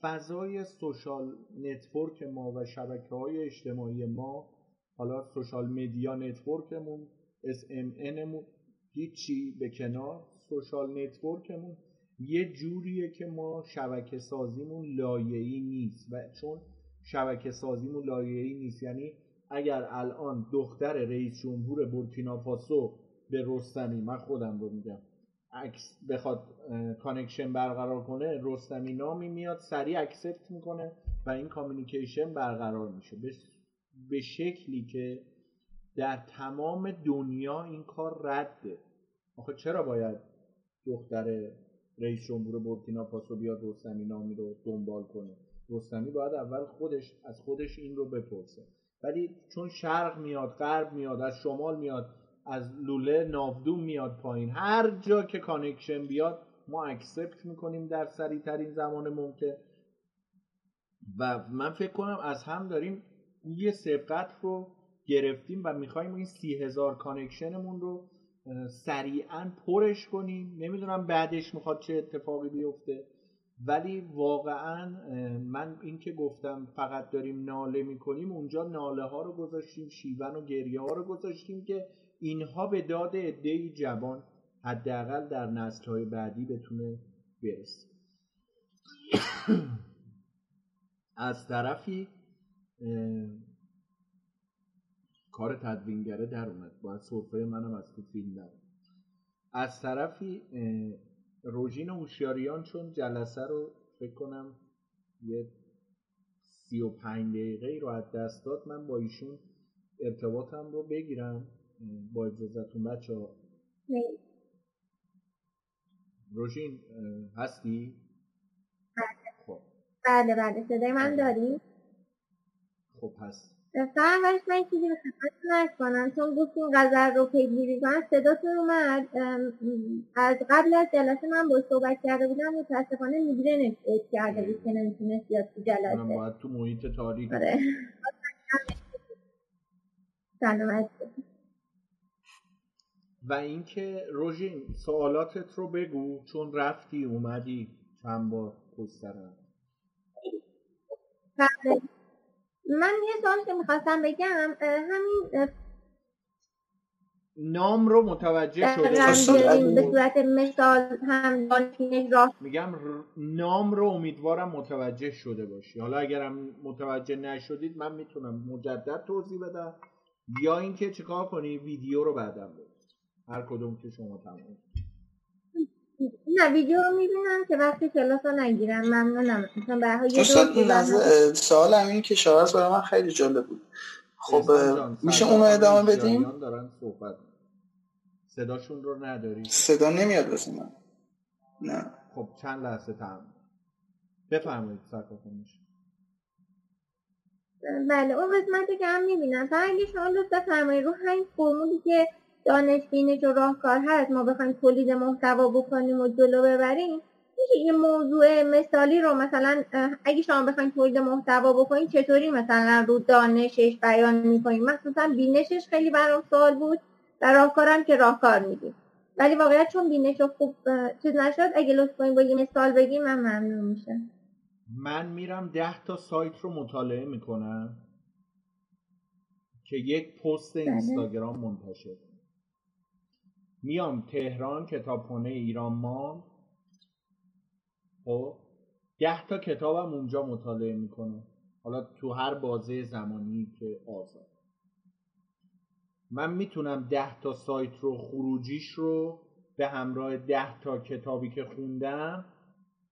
فضای social network ما و شبکه های اجتماعی ما حالا social media network مون SMN مون هیچی به کنار social network مون یه جوریه که ما شبکه سازیمون لایه‌ای نیست و چون شبکه سازیمون لایه‌ای نیست یعنی اگر الان دختر رئیس جمهور بورکینافاسو به رستمی من خودم رو میگم عکس بخواد connection برقرار کنه رستمی نامی میاد سریع accept می‌کنه و این communication برقرار میشه. به شکلی که در تمام دنیا این کار رده. آخه چرا باید دختر رئیس جمهور بورکینافاسو بیاد رستمی نامی رو دنبال کنه؟ رستمی باید اول خودش از خودش این رو بپرسه. ولی چون شرق میاد غرب میاد از شمال میاد از لوله ناودون میاد پایین هر جا که connection بیاد ما accept می‌کنیم در سریع ترین زمان ممکن. و من فکر کنم از هم داریم یه سبقت رو گرفتیم و می‌خوایم این سی هزار connection مون رو سریعا پرش کنیم. نمی‌دونم بعدش می‌خواد چه اتفاقی بیفته. ولی واقعا من این که گفتم فقط داریم ناله می‌کنیم اونجا ناله ها رو گذاشتیم شیون و گریه ها رو گذاشتیم که اینها به داد عده‌ای جوان حداقل در نسل های بعدی بتونه برسه. از طرفی کار تدوینگره در اومد. باید صرفه منم از تو فیلم در از طرفی روژین هوشیاریان چون جلسه رو فکر کنم یه سی و پنج دقیقه رو از دست داد من با ایشون ارتباطم رو بگیرم. با اجازتون بچه ها روژین هستی؟ خب. بله بله. صدای من داری؟ خب هست. فقط من چیزی به خدمتتون کنم چون گفتیم غزل رو پیگیری کنم صداتون اومد. از قبل از جلسه من با صحبت کرده بودم متاسفانه میگرنش ات کرده بود که نمی‌تونست بیاد تو جلسه. من باید تو محیط تاریک. آره. سلامت و اینکه روژین سوالاتت رو بگو چون رفتی اومدی چند بار بله. من یه سوال که می‌خواستم بگم همین نام رو متوجه شده به صورت مثال هم میگم نام رو امیدوارم متوجه شده باشی. حالا اگرم متوجه نشدید من می‌تونم مجدد توضیح بدم. یا اینکه چیکار کنی ویدیو رو بعدم ببین. هر کدوم که شما تمام نه ویدیو رو می‌بینم که وقتی کلاس رو نگیرم ممنونم. استاد این سوال همین که شاهرز برای من خیلی جالب بود. خب میشه اونو ادامه بدیم؟ دارن صحبت صداشون رو نداری؟ صدا نمیاد واسه من. نه. خب چند لحظه تمام. بفرمایید سرکاتون میشه بله اون قسمتی که هم می‌بینم. فقط اگه شما لطف بفرمایید. رو همین فرمولی که دانش بینش و راهکار هست. ما بخوایم تولید محتوا بکنیم و جلو ببریم. میشه یه موضوع مثالی رو مثلا اگه شما بخواید تولید محتوا بکنید چطوری مثلا رو دانشش بیان می‌کنید مخصوصا بینشش خیلی برام سوال بود. و راهکارم که راهکار میدیم. ولی واقعیت چون بینش خوب چیز نشد اگه لطف کنید با یه مثال بگیم من ممنون میشم. من میرم ده تا سایت رو مطالعه می‌کنم که یک پست اینستاگرام منتشر میام تهران کتابخانه ایران ما خب ده تا کتابم اونجا مطالعه می‌کنه حالا تو هر بازه زمانی که آزاد. من می‌تونم ده تا سایت رو خروجیش رو به همراه ده تا کتابی که خوندم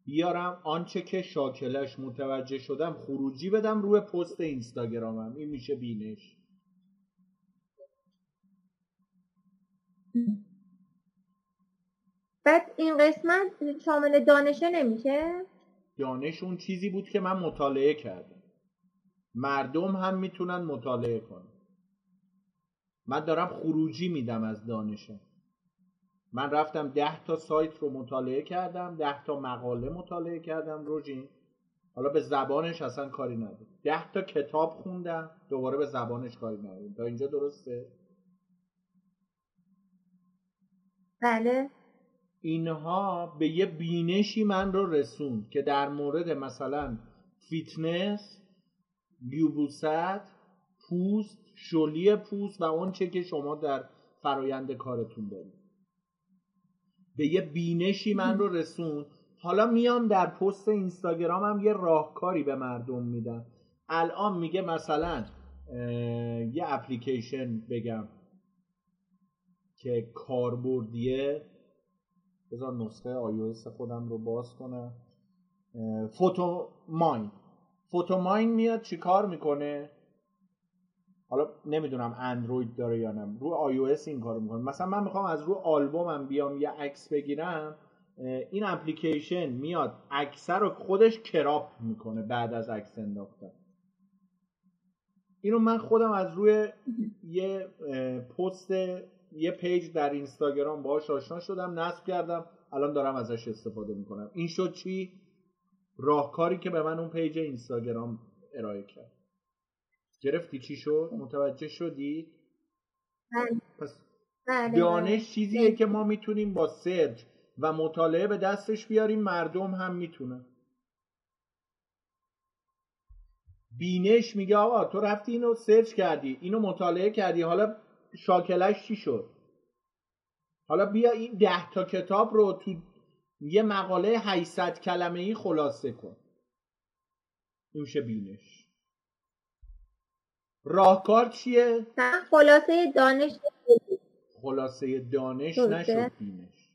بیارم. آنچه که شاکلش متوجه شدم خروجی بدم روی پست اینستاگرامم. این میشه بینش. بعد این قسمت شامل دانشه نمیشه؟ دانش اون چیزی بود که من مطالعه کردم. مردم هم می‌تونن مطالعه کنن. من دارم خروجی میدم از دانشم من رفتم ده تا سایت رو مطالعه کردم ده تا مقاله مطالعه کردم روژین حالا به زبانش اصلا کاری ندارم. ده تا کتاب خوندم دوباره به زبانش کاری ندارم. تا اینجا درسته؟ بله. اینها به یه بینشی من رو رسوند که در مورد مثلا فیتنس یوبوست پوست شلی پوست و اون چه که شما در فرایند کارتون دارید. به یه بینشی من رو رسون حالا میام در پست اینستاگرامم یه راهکاری به مردم میدم. الان میگه مثلا یه اپلیکیشن بگم که کاربردیه. بذار نسخه iOS خودم رو باز کنم. فوتو ماین. فوتو ماین میاد چی کار می‌کنه؟ حالا نمی‌دونم اندروید داره یا نه. رو آی این کارو می‌کنه. مثلا من می‌خوام از رو آلبومم بیام یه عکس بگیرم این اپلیکیشن میاد عکس رو خودش crop می‌کنه بعد از عکس انداختن. اینو من خودم از روی یه پست یه page در اینستاگرام باهاش آشنا شدم نصب کردم الان دارم ازش استفاده می‌کنم. این شد چی؟ راهکاری که به من اون page اینستاگرام ارائه کرد. گرفتی چی شد؟ متوجه شدی؟ بله. پس بله دانش چیزیه که ما می‌تونیم با سرچ و مطالعه به دستش بیاریم مردم هم می‌تونن. بینش میگه آقا تو رفتی اینو سرچ کردی اینو مطالعه کردی حالا شاکلش چی شد؟ حالا بیا این ده تا کتاب رو تو یه مقاله 800 کلمه ای خلاصه کن. این میشه بینش. راهکار چیه؟ نه خلاصه دانش خلاصه دانش. نشد بینش.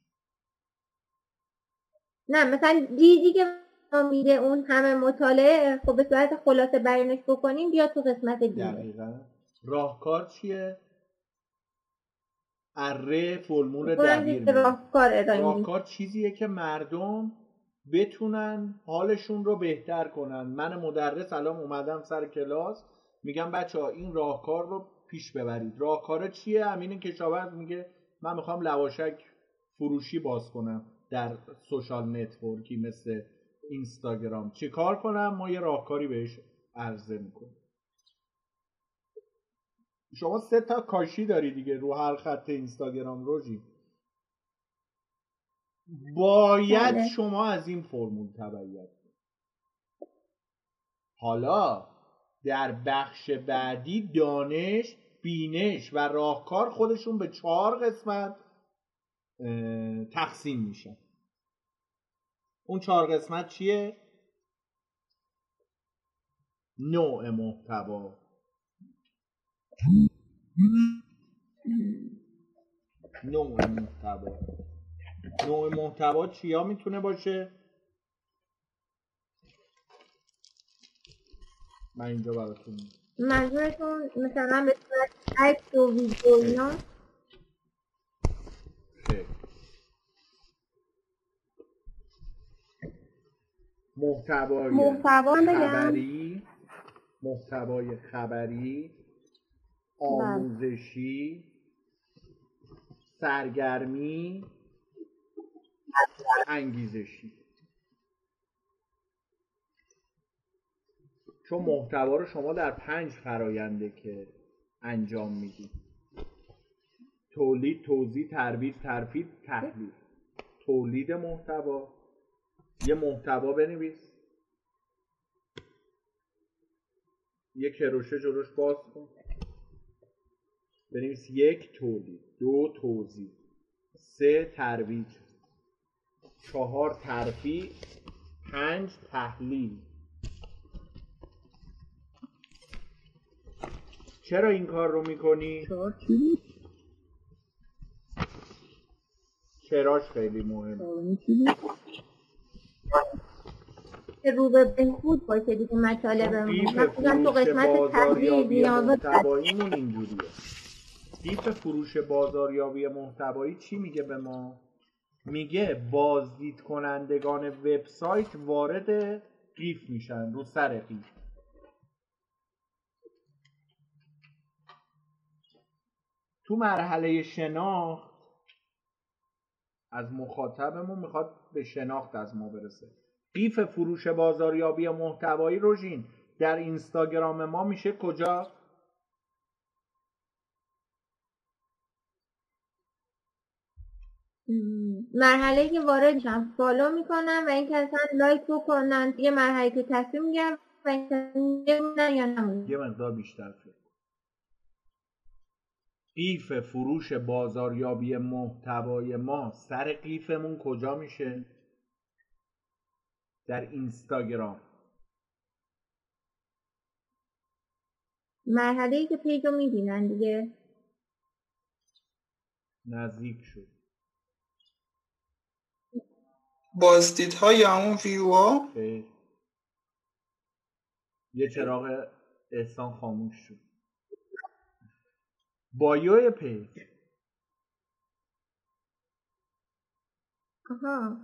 نه مثلا دیدی که ما میده اون همه مطالعه خب به صورت خلاصه بیانش بکنیم بیا تو قسمت دیگه. دقیقا. راهکار چیه؟ اره فرمول دبیر. راهکار چیزیه که مردم بتونن حالشون رو بهتر کنن. من مدرس الان اومدم سر کلاس. میگم بچه ها این راهکار رو پیش ببرید. راهکار چیه؟ امین کشاورز میگه من می‌خوام لواشک فروشی باز کنم در social network ی مثل اینستاگرام. چی کار کنم؟ ما یه راهکاری بهش عرضه می‌کنیم. شما سه تا کاشی داری دیگه رو هر خط اینستاگرام روژی باید بله. شما از این فرمول تبعیت کنید حالا در بخش بعدی دانش بینش و راهکار خودشون به چهار قسمت تقسیم میشن اون چهار قسمت چیه؟ نوع محتوا نوع محتوا. نوع محتوا چیا می‌تونه باشه؟ من اینجا براتون منظورتون مثلا به صورت عکس و ویدیو اینا. محتوای محتوا هم بگم. خبری. محتوای خبری. آموزشی سرگرمی انگیزشی. چون محتوا رو شما در پنج فراینده که انجام می‌دید. تولید توضیح ترویج ترفیع تحلیل. تولید محتوا. یه محتوا بنویس. یه کروشه جلوش باز کن. بنویس یک تولید دو توضیح سه ترویج چهار ترفیع پنج تحلیل. چرا این کار رو می‌کنی؟ چراش خیلی مهم رو به بهبود باشه دیگه مطالبمون مثلا تو قسمت تحلیل نیازات اینجوریه. دیپ فروش بازاریابی محتوایی چی میگه به ما؟ میگه بازدید کنندگان وبسایت وارد قیف میشن رو سر قیف. تو مرحله شناخت از مخاطبمون می‌خواد به شناخت از ما برسه. قیف فروش بازاریابی محتوایی روژین در اینستاگرام ما میشه کجا؟ مرحله که وارد میشن فالو می‌کنن و اینکه اصلا لایک بکنن. یه مرحله که تصمیم می‌گیرن و یا نمونن یه مقدار بیشتر فکر قیف فروش بازاریابی محتوای ما سر قیفمون کجا میشه؟ در اینستاگرام. مرحله ای که پیج رو می‌بینن دیگه. نزدیک شد. بازدیدها یا همون ویو ها یه چراغ احسان خاموش شد. bio page. آها.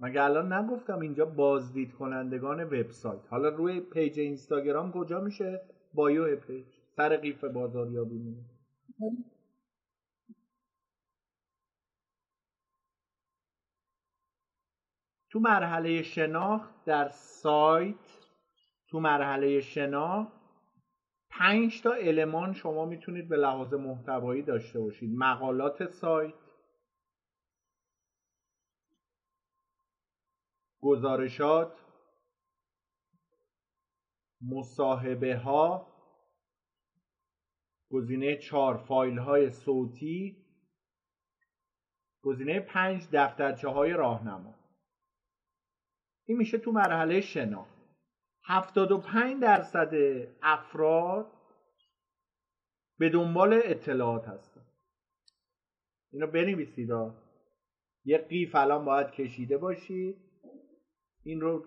مگه الان نگفتم اینجا بازدید کنندگان وبسایت. حالا روی page اینستاگرام کجا میشه؟ bio page. سر قیف بازاریابی میشه تو مرحله شناخت در سایت تو مرحله شناخت پنج تا المان شما می‌تونید به لحاظ محتوایی داشته باشید. مقالات سایت گزارشات مصاحبه ها گزینه چهار فایل های صوتی گزینه پنج دفترچه های راهنما. این میشه تو مرحله شناخت 75 درصد افراد به دنبال اطلاعات هستن. اینو بنویسید یه قیف الان باید کشیده باشید. این رو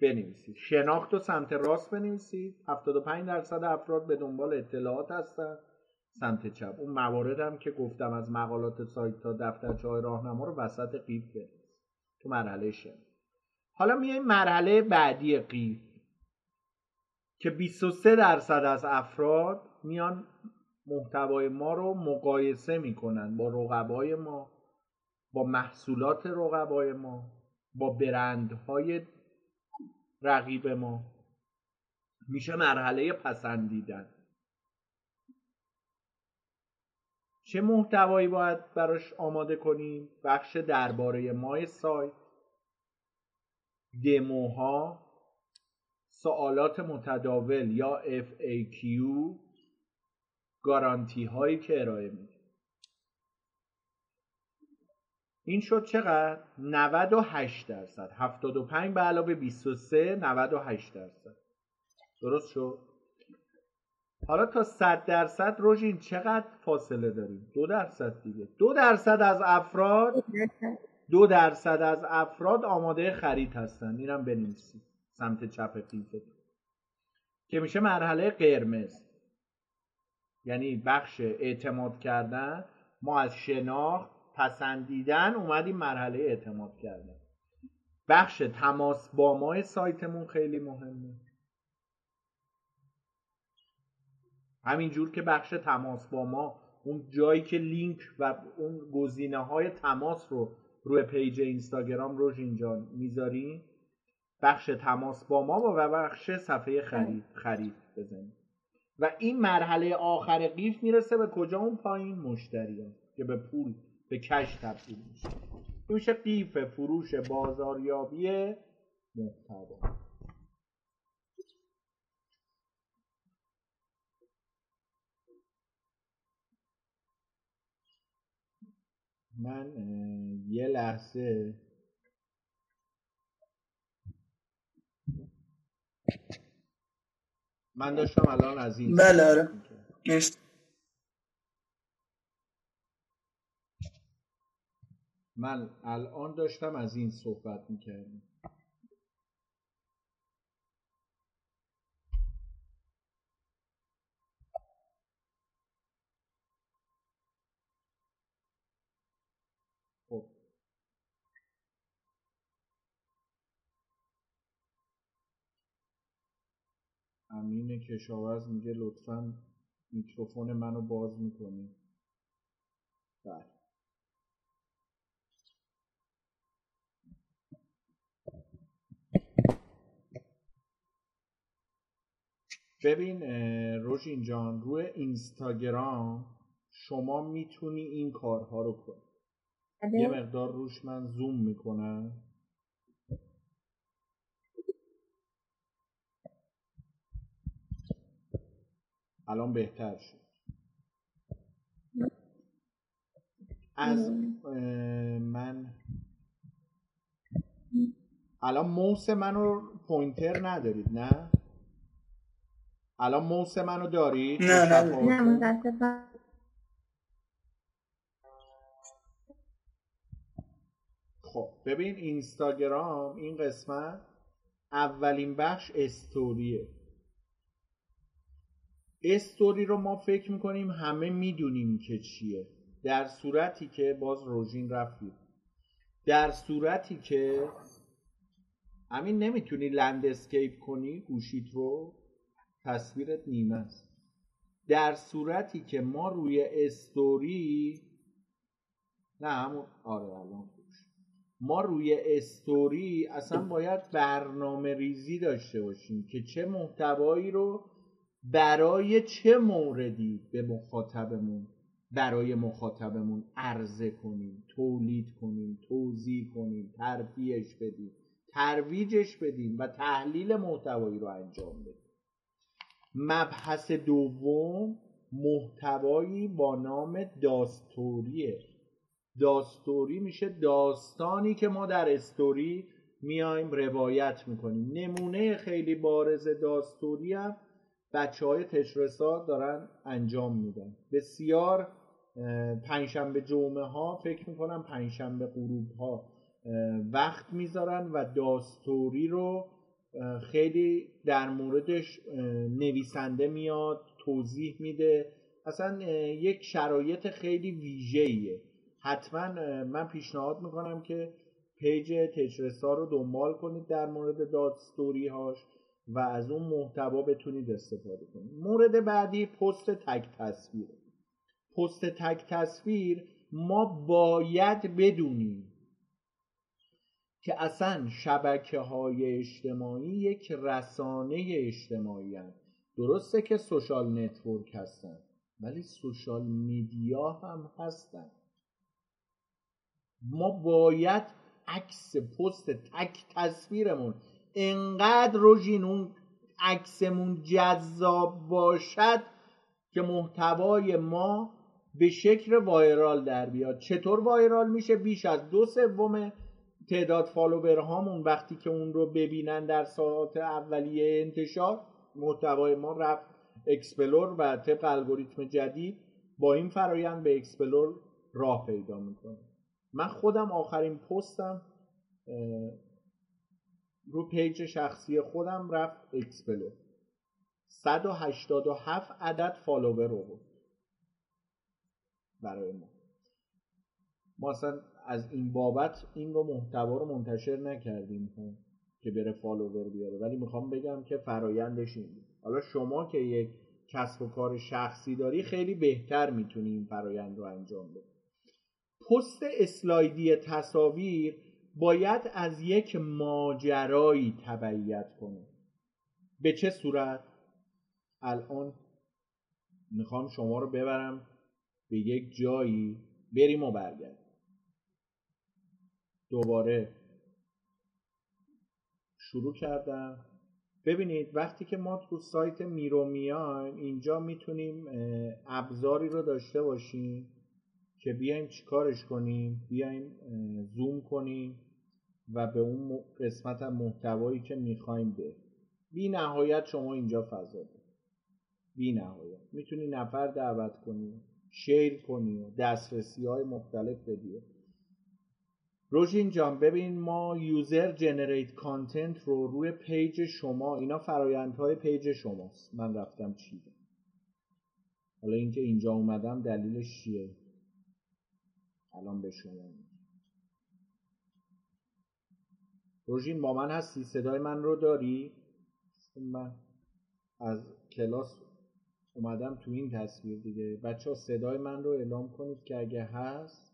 بنویسید. شناخت و سمت راست بنویسید. 75 درصد افراد به دنبال اطلاعات هستن. سمت چپ. اون موارد هم که گفتم از مقالات سایت تا دفترچه های راهنما رو وسط قیف بنویسید تو مرحله شناخت حالا میایم مرحله بعدی قیف که 23 درصد از افراد میان محتوای ما رو مقایسه می‌کنن با رقبای ما با محصولات رقبای ما با برندهای رقیب ما. میشه مرحله پسندیدن. چه محتوایی باید براش آماده کنیم؟ بخش درباره مای سایت. دموها سوالات متداول یا FAQ گارانتی هایی که ارائه میده. این شد چقدر؟ 98 درصد. 75 به علاوه 23 98 درصد. درست شد؟ حالا تا 100 درصد روژین چقدر فاصله داریم؟ دو درصد دیگه. دو درصد از افراد دو درصد از افراد آماده خرید هستن اینم بنویسید. سمت چپ قیفه که میشه مرحله قرمز. یعنی بخش اعتماد کردن. ما از شناخت پسندیدن اومدیم مرحله اعتماد کردن. بخش تماس با ما سایتمون خیلی مهمه. همینجور که بخش تماس با ما اون جایی که لینک و اون گزینه های تماس رو روی پیج اینستاگرام روش اینجا می‌ذاریم بخش تماس با ما و بخش صفحه خرید خرید بزنید و این مرحله آخر قیف می‌رسه به کجا اون پایین؟ مشتری که به پول به کش تبدیل میشه. میشه قیف فروش بازاریابی محتوا. من یه لحظه. من داشتم الان از این بله آره. من الان داشتم از این صحبت می‌کردم. امین کشاورز میگه لطفا میکروفون منو باز می‌کنی. بله. ببین روشین جان روی اینستاگرام شما می‌تونی این کارها رو کنی. یه مقدار روش من زوم می‌کنم. الان بهتر شد. از من الان موس منو پوینتر ندارید نه؟ الان موس منو دارید؟ نه نه. خب ببین اینستاگرام این قسمت اولین بخش استوریه. استوری رو ما فکر می‌کنیم همه می‌دونیم که چیه. در صورتی که باز روژین رفید در صورتی که همین نمی‌تونی لند اسکیپ کنی گوشیت رو تصویرت نیمه است. در صورتی که ما روی استوری نه همون آره الان ما روی استوری اصلا باید برنامه ریزی داشته باشیم که چه محتوایی رو برای چه موردی به مخاطبمون برای مخاطبمون عرضه کنیم تولید کنیم توضیح کنیم ترفیعش بدیم ترویجش بدیم و تحلیل محتوایی رو انجام بدیم. مبحث دوم محتوایی با نام داستوریه. داستوری میشه داستانی که ما در استوری میایم روایت می‌کنیم. نمونه خیلی بارز داستوری هم بچه های دارن انجام میدن. بسیار پنجشنبه جمعه ها فکر می‌کنم پنجشنبه غروب ها وقت می‌ذارن و داستوری رو خیلی در موردش نویسنده میاد توضیح میده. اصلا یک شرایط خیلی ویژه‌ایه. حتما من پیشنهاد می‌کنم که پیج تجرسا رو دنبال کنید در مورد دادستوری هاش و از اون محتوا بتونید استفاده کنید. مورد بعدی پست تک تصویر. پست تک تصویر ما باید بدونیم که اصلا شبکه های اجتماعی یک رسانه اجتماعی هست درسته که social network هستن ولی social media هم هستن ما باید عکس پست تک تصویرمون انقدر روژین اون عکسمون جذاب باشد که محتوای ما به شکل viral در بیاد. چطور viral میشه؟ بیش از دو سوم تعداد follower هامون وقتی که اون رو ببینن در ساعت اولیه انتشار محتوای ما رفت explore و طبق الگوریتم جدید با این فرایند به explore راه پیدا می‌کنه. من خودم آخرین پستم رو page شخصی خودم رفت explore 187 عدد follower رو بود برای ما. ما اصلا از این بابت این رو محتوا رو منتشر نکردیم که بره فالوور بیاره. ولی می‌خوام بگم که فرایندش این حالا شما که یک کسب و کار شخصی داری خیلی بهتر می‌تونی این فرایند رو انجام بدی. پست اسلایدی تصاویر باید از یک ماجرایی تبعیت کنه. به چه صورت؟ الان می‌خوام شما رو ببرم به یک جایی بریم و برگرد دوباره شروع کردم. ببینید وقتی که ما تو سایت میرو میایم اینجا می‌تونیم ابزاری رو داشته باشیم که بیایم چیکارش کنیم بیایم زوم کنیم. و به اون قسمت محتوایی که می‌خوایم به بی نهایت شما اینجا فضا داری بی نهایت. می‌تونی نفر دعوت کنی share کنی دسترسی های مختلف بدی. روژین جان ببین ما user generate content رو روی page شما اینا فرایندهای page شماست. من رفتم چیدم حالا اینکه اینجا اومدم دلیلش چیه؟ الان به شما روژین با من هستی؟ صدای من رو داری؟ من از کلاس اومدم تو این تصویر دیگه. بچه ها صدای من رو اعلام کنید که اگه هست.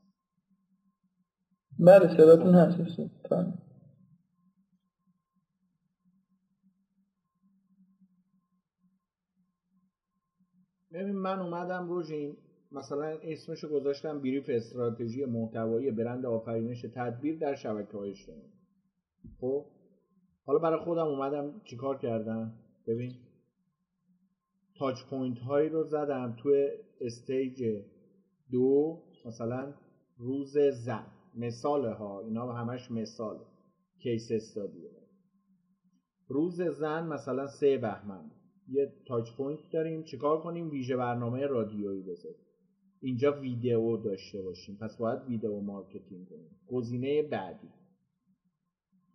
بله صداتون هست. ببین من اومدم روژین مثلا اسمشو گذاشتم بریف استراتژی محتوایی برند آفرینش تدبیر در شبکه های اجتماعی. خب؟ حالا برای خودم اومدم چیکار کردم؟ ببین touch point هایی رو زدم توی stage دو مثلا روز زن. مثال ها اینا همش مثال. case study روز زن مثلا سه بهمن. یه touch point داریم. چیکار کنیم؟ ویژه برنامه رادیویی بذاریم اینجا ویدیو داشته باشیم. پس باید video marketing کنیم. گزینه بعدی.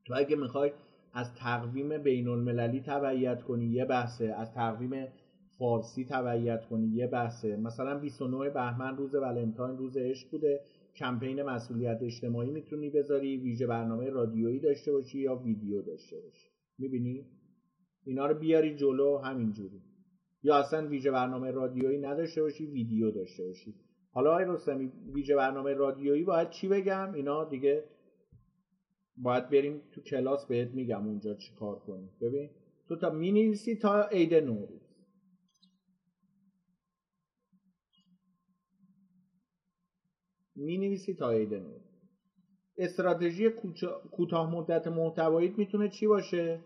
تو اگه می‌خوای از تقویم بین المللی تبعیت کنی یه بحثه. از تقویم فارسی تبعیت کنی یه بحثه. مثلا 29 بهمن روز ولنتاین روز عشق بوده. کمپین مسئولیت اجتماعی می‌تونی بذاری ویژه برنامه رادیویی داشته باشی یا ویدیو داشته باشی. می‌بینی؟ اینا رو بیاری جلو همینجوری. یا اصلا ویژه برنامه رادیویی نداشته باشی ویدیو داشته باشی. حالا آقای رستمی ویژه برنامه رادیویی باید چی بگم؟ اینا دیگه باید بریم تو کلاس بهت میگم اونجا چی کار کنی ببین تو تا می تا عید نوروز. می نویسی تا عید نوروز. استراتژی کوتاه مدت محتواییت می‌تونه چی باشه؟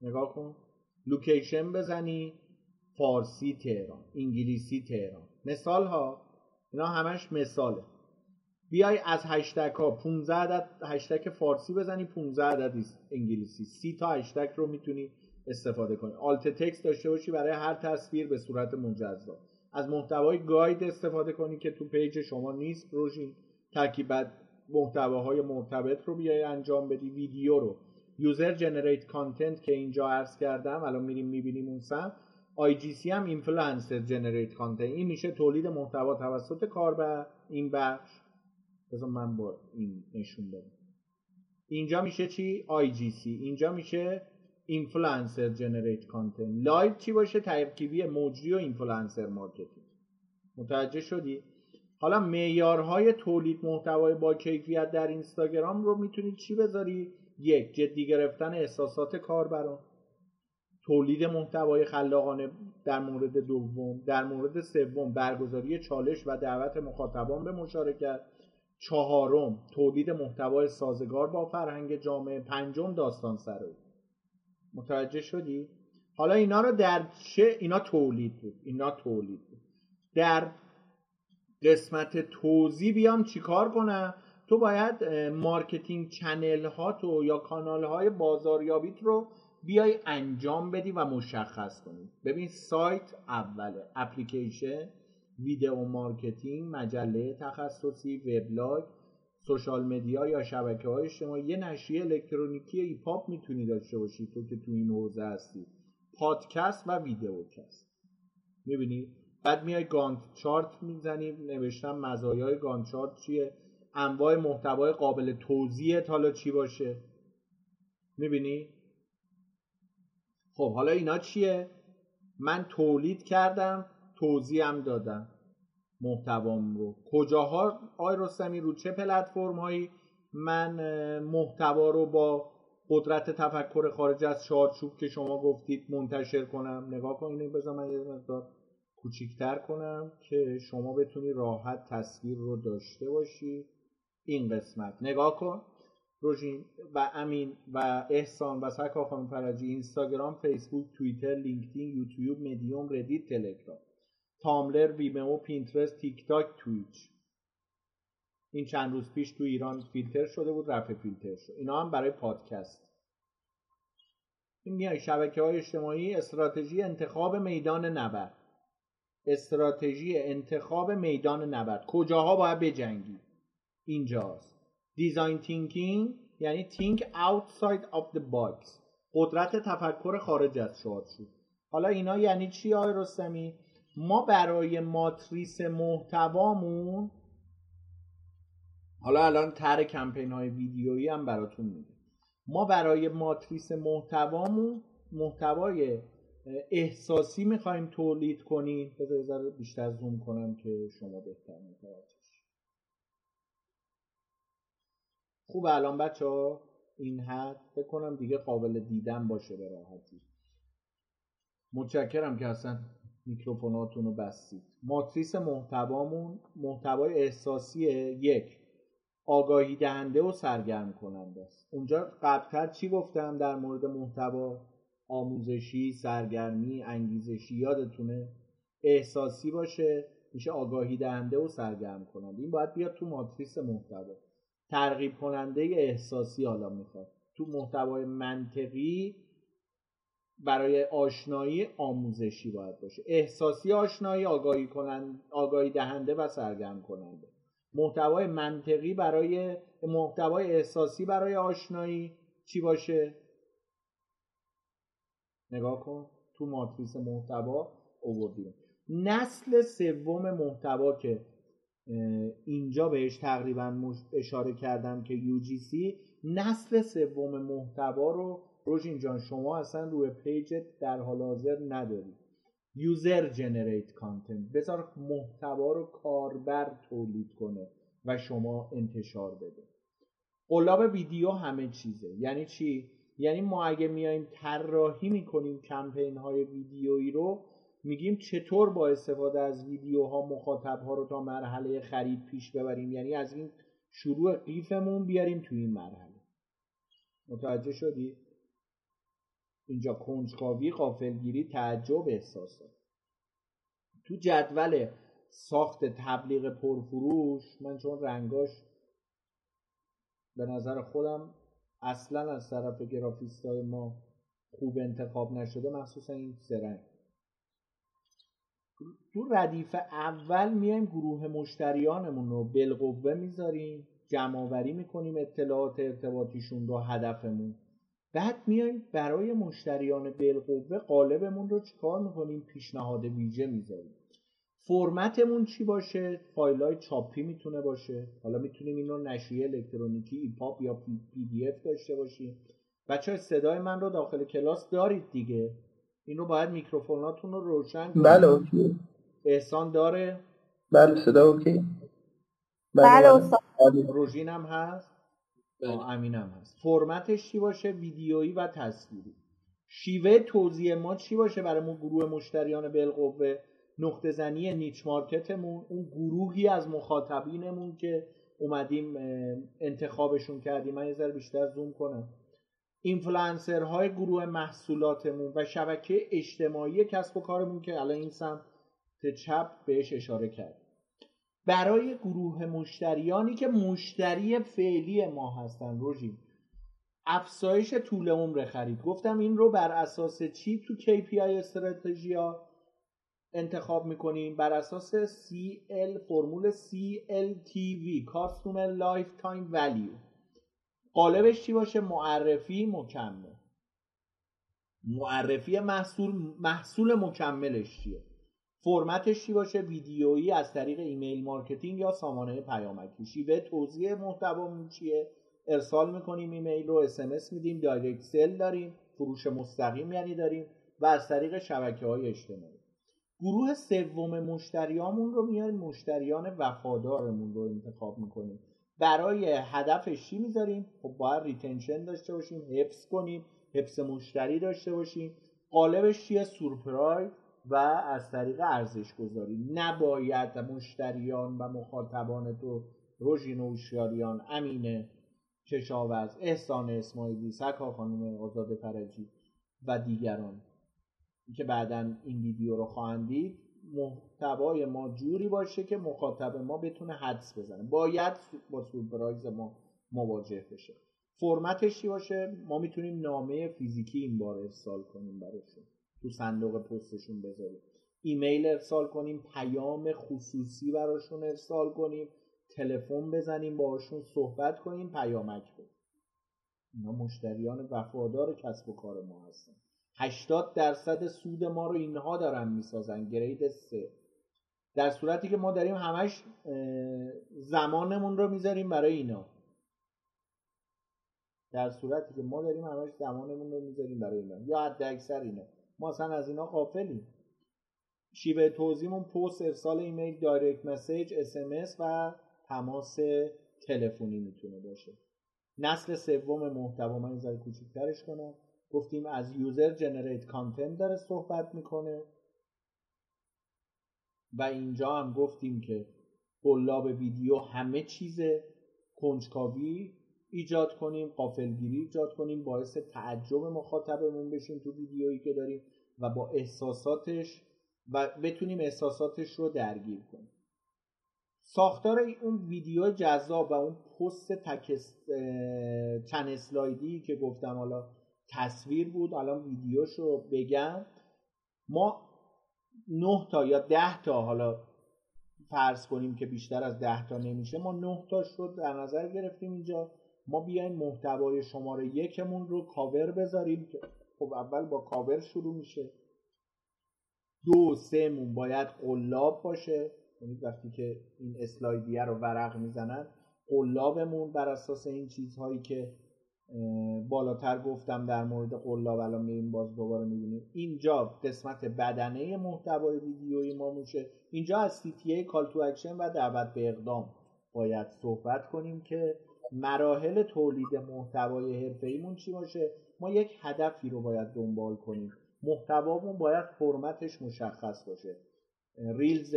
نگاه کن. لوکیشن بزنی. فارسی تهران. انگلیسی تهران. مثال ها اینا همش مثاله. بیای از هشتگ ها 15 عدد هشتگ فارسی بزنی 15 عدد انگلیسی. سی تا هشتگ رو می‌تونی استفاده کنی. alt text داشته باشی برای هر تصویر به صورت مجزا. از محتوای guide استفاده کنی که تو page شما نیست روژین ترکیبت محتواهای مرتبط رو بیای انجام بدی ویدیو رو. user generate content که اینجا عرض کردم الان میریم می‌بینیم اون سم. IGC هم influencer generate content این میشه تولید محتوا توسط کاربر این بخش. بذار من با این نشون بدم. اینجا میشه چی؟ IGC اینجا میشه influencer generate content live چی باشه؟ ترکیبی مجری و influencer marketing متوجه شدی؟ حالا معیارهای تولید محتوای با کیفیت در اینستاگرام رو می‌تونید چی بذاری؟ یک جدی گرفتن احساسات کاربران. تولید محتوای خلاقانه در مورد دوم در مورد سوم برگزاری چالش و دعوت مخاطبان به مشارکت. چهارم تولید محتوای سازگار با فرهنگ جامعه. پنجم داستان سرایی. متوجه شدی؟ حالا اینا رو در چه اینا تولید بود. اینا تولید بود. در قسمت توزیع بیام چیکار کنم؟ تو باید marketing channel ها تو یا کانال های بازاریابیت رو بیای انجام بدی و مشخص کنی. ببین سایت اوله اپلیکیشن. video marketing مجله تخصصی وبلاگ social media یا شبکه های شما یه نشریه الکترونیکی EPUB می‌تونی داشته باشی تو که تو این حوزه هستی. پادکست و videocast می‌بینی؟ بعد میای Gantt chart می‌زنی. نوشتم مزایای Gantt chart چیه؟ انواع محتوای قابل توزیع حالا چی باشه؟ می‌بینی؟ خب حالا اینا چیه؟ من تولید کردم. توضیحم دادم. محتوام رو. کجاها؟ آی رستمی رو چه پلتفرم هایی من محتوا رو با قدرت تفکر خارج از چارچوب که شما گفتید منتشر کنم؟ نگاه کنید بذار من یه مقدار کوچیکتر کنم که شما بتونی راحت تصویر رو داشته باشی. این قسمت. نگاه کن. روژین و امین و احسان و سرکار خانم فرجی اینستاگرام فیسبوک توییتر لینکدین یوتیوب Medium Reddit تلگرام. Tumblr Vimeo Pinterest تیک تاک Twitch. این چند روز پیش تو ایران فیلتر شده بود رفع فیلتر شد. اینا هم برای پادکست. این میای شبکه های اجتماعی استراتژی انتخاب میدان نبرد. استراتژی انتخاب میدان نبرد. کجاها باید بجنگی؟ اینجاست. دیزاین تینکینگ یعنی think outside of the box. قدرت تفکر خارج از شد. حالا اینا یعنی چی آقای رستمی؟ ما برای ماتریس محتوامون حالا الان تر کمپین های ویدیویی هم براتون میگه ما برای ماتریس محتوامون محتوای احساسی می‌خوایم تولید کنیم. بذار بیشتر زوم کنم که شما بهتر متوجه خوب الان بچه ها این حد فکر کنم دیگه قابل دیدن باشه به راحتی. متشکرم که اصلا میکروفوناتون رو بستید. ماتریس محتوامون محتوای احساسی یک. آگاهی دهنده و سرگرم کننده است. اونجا قبلتر چی گفتم در مورد محتوا؟ آموزشی سرگرمی انگیزشی یادتونه؟ احساسی باشه میشه آگاهی دهنده و سرگرم کننده. این باید بیاد تو ماتریس محتوا. ترغیب کننده احساسی حالا می‌خواد. تو محتوای منطقی برای آشنایی آموزشی باید باشه. احساسی آشنایی آگاهی کنند آگاهی دهنده و سرگرم کننده. محتوای منطقی برای محتوای احساسی برای آشنایی چی باشه؟ نگاه کن. تو ماتریس محتوا اووردیم. نسل سوم محتوا که اینجا بهش تقریبا اشاره کردم که UGC نسل سوم محتوا رو روژین جان شما اصلا روی پیجت در حال حاضر نداری. user generate content بذار محتوا رو کاربر تولید کنه و شما انتشار بده. قلاب ویدیو همه چیزه. یعنی چی؟ یعنی ما اگه میایم طراحی می‌کنیم کمپین های ویدیویی رو میگیم چطور با استفاده از ویدیوها مخاطبها رو تا مرحله خرید پیش ببریم؟ یعنی از این شروع قیفمون بیاریم تو این مرحله. متوجه شدی؟ اینجا کنجکاوی قافلگیری تعجب احساسات تو جدول ساخت تبلیغ پرفروش من چون رنگاش به نظر خودم اصلا از طرف گرافیست های ما خوب انتخاب نشده مخصوصا این سرنگ تو ردیف اول میایم گروه مشتریانمون رو بالقوه می‌ذاریم جمع آوری می‌کنیم اطلاعات ارتباطیشون رو هدفمون. بعد میایم برای مشتریان بالقوه قالبمون رو چیکار می‌کنیم؟ پیشنهاد ویژه می‌ذاریم. فرمتمون چی باشه؟ فایل های چاپی می‌تونه باشه. حالا می‌تونیم اینو نشریه الکترونیکی EPUB یا PDF داشته باشیم. بچه صدای من رو داخل کلاس دارید دیگه. این رو باید میکروفوناتون رو روشن کنید. بله okay. احسان داره؟ بله صدا okay. بله, بله, بله. روژین هم هست؟ بله. امین هم هست. فرمتش چی باشه؟ ویدیویی و تصویری. شیوه توضیح ما چی باشه برای گروه مشتریان بالقوه نقطه زنی نیچ مارکتمون اون گروهی از مخاطبینمون که اومدیم انتخابشون کردیم. من یه ذره بیشتر زوم کنم. های گروه محصولاتمون و شبکه اجتماعی کسب و کارمون که الان این سمت چپ بهش اشاره کرد برای گروه مشتریانی که مشتری فعلی ما هستن. روژیم افزایش طول عمر خرید. گفتم این رو بر اساس چی تو KPI استراتژی انتخاب می‌کنیم؟ بر اساس CL فرمول CLTV Customer Lifetime Value. قالبش چی باشه؟ معرفی مکمل. معرفی محصول محصول مکملش چیه؟ فرمتش چی باشه؟ ویدیویی از طریق email marketing یا سامانه پیامکی شیوه توزیع محتوامون چیه؟ ارسال می‌کنیم ایمیل رو SMS میدیم direct sell داریم فروش مستقیم یعنی داریم و از طریق شبکه های اجتماعی. گروه سوم مشتریامون رو میاریم مشتریان وفادارمون رو انتخاب می‌کنیم. برای هدفش چی می‌ذاریم؟ خب باید retention داشته باشیم حفظ کنیم حفظ مشتری داشته باشیم. قالبش چیه؟ surprise. و از طریق ارزش گذاری نباید مشتریان و مخاطبان تو روژین اوشیاریان امینه کشاورز احسان اسماعیلی سکا خانم آزاد فرجی و دیگران که بعدا این ویدیو رو خواهند دید محتوای ما جوری باشه که مخاطب ما بتونه حدس بزنه. باید با سورپرایز ما مواجه بشه. فرمتش چی باشه؟ ما می‌تونیم نامه فیزیکی این بار ارسال کنیم براشون. تو صندوق پستشون بذاریم. ایمیل ارسال کنیم پیام خصوصی براشون ارسال کنیم تلفن بزنیم باهاشون صحبت کنیم پیامک بدیم. اینا مشتریان وفادار کسب و کار ما هستن. 80 درصد سود ما رو اینها دارن می‌سازن گرید سه. در صورتی که ما داریم همش زمانمون رو می‌ذاریم برای اینا. در صورتی که ما داریم همش زمانمون رو می‌ذاریم برای اینا. یا حد اکثر اینا. ما اصلا از اینا غافلیم شیوه توزیعمون پست ارسال ایمیل direct message SMS و تماس تلفنی می‌تونه باشه. نسل سوم محتوا من ذره کوچیک‌ترش کنم. گفتیم از user generate content داره صحبت می‌کنه. و اینجا هم گفتیم که قلاب ویدیو همه چیز کنجکاوی ایجاد کنیم غافلگیری ایجاد کنیم باعث تعجب مخاطبمون بشیم تو ویدیویی که داریم و با احساساتش و بتونیم احساساتش رو درگیر کنیم. ساختار اون ویدیو جذاب و اون پست تکست چند اسلایدی که گفتم حالا تصویر بود الان ویدیوش رو بگم. ما نه تا یا ده تا حالا فرض کنیم که بیشتر از ده تا نمیشه ما نه تاش رو در نظر گرفتیم اینجا. ما بیایم محتوای شماره یکمون رو کاور بذاریم که خب اول با کاور شروع میشه. دو سه مون باید قلاب باشه. یعنی وقتی که این slide یه رو ورق می‌زنن قلابمون بر اساس این چیزهایی که بالاتر گفتم در مورد قلاب الان میریم باز دوباره می‌بینیم. اینجا قسمت بدنه محتوای ویدیوی ما میشه. اینجا از CTA call to action و دعوت به اقدام باید صحبت کنیم که مراحل تولید محتوای حرفه‌ایمون چی باشه؟ ما یک هدفی رو باید دنبال کنیم. محتوامون باید فرمتش مشخص باشه. ریلز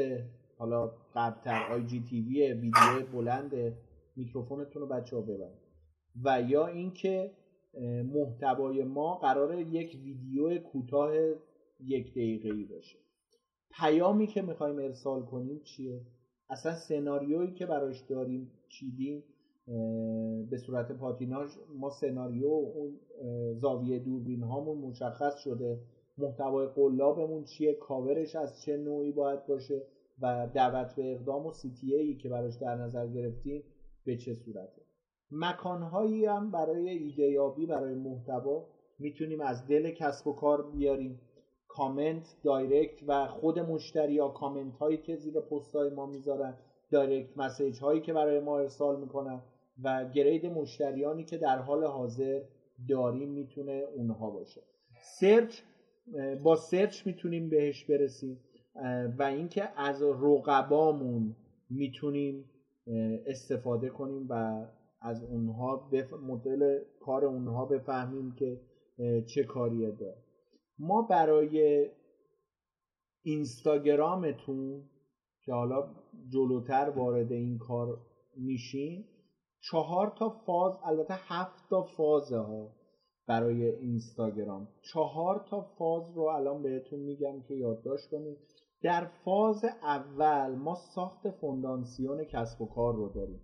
حالا قبلتر آی جی تیوی ویدیو بلند میکروفونتون رو بچه ها ببرید. و یا اینکه محتوای ما قرار یک ویدیو کوتاه یک دقیقه ای باشه. پیامی که می‌خوایم ارسال کنیم چیه؟ اصلا سناریویی که براش داریم چیدیم؟ به صورت پاتیناژ ما سناریو اون زاویه دوربین هامون مشخص شده. محتوای قلابمون چیه؟ کاورش از چه نوعی باید باشه؟ و دعوت به اقدام و سی ای که براش در نظر گرفتیم به چه صورته؟ مکانهایی هم برای ایدهیابی برای محتوا می‌تونیم از دل کسب و کار بیاریم. کامنت direct و خود مشتری یا کامنت هایی که زیر پست های ما می‌ذارن direct message هایی که برای ما ارسال می‌کنن. و grade مشتریانی که در حال حاضر داریم می‌تونه اونها باشه. search با search می‌تونیم بهش برسیم و اینکه از رقبامون می‌تونیم استفاده کنیم و از اونها بف... مدل کار اونها بفهمیم که چه کاریه داره. ما برای اینستاگرامتون که حالا جلوتر وارد این کار میشین چهار تا فاز البته هفت تا فازه ها برای اینستاگرام. چهار تا فاز رو الان بهتون میگم که یادداشت کنید. در فاز اول ما ساخت فوندانسیون کسب و کار رو داریم.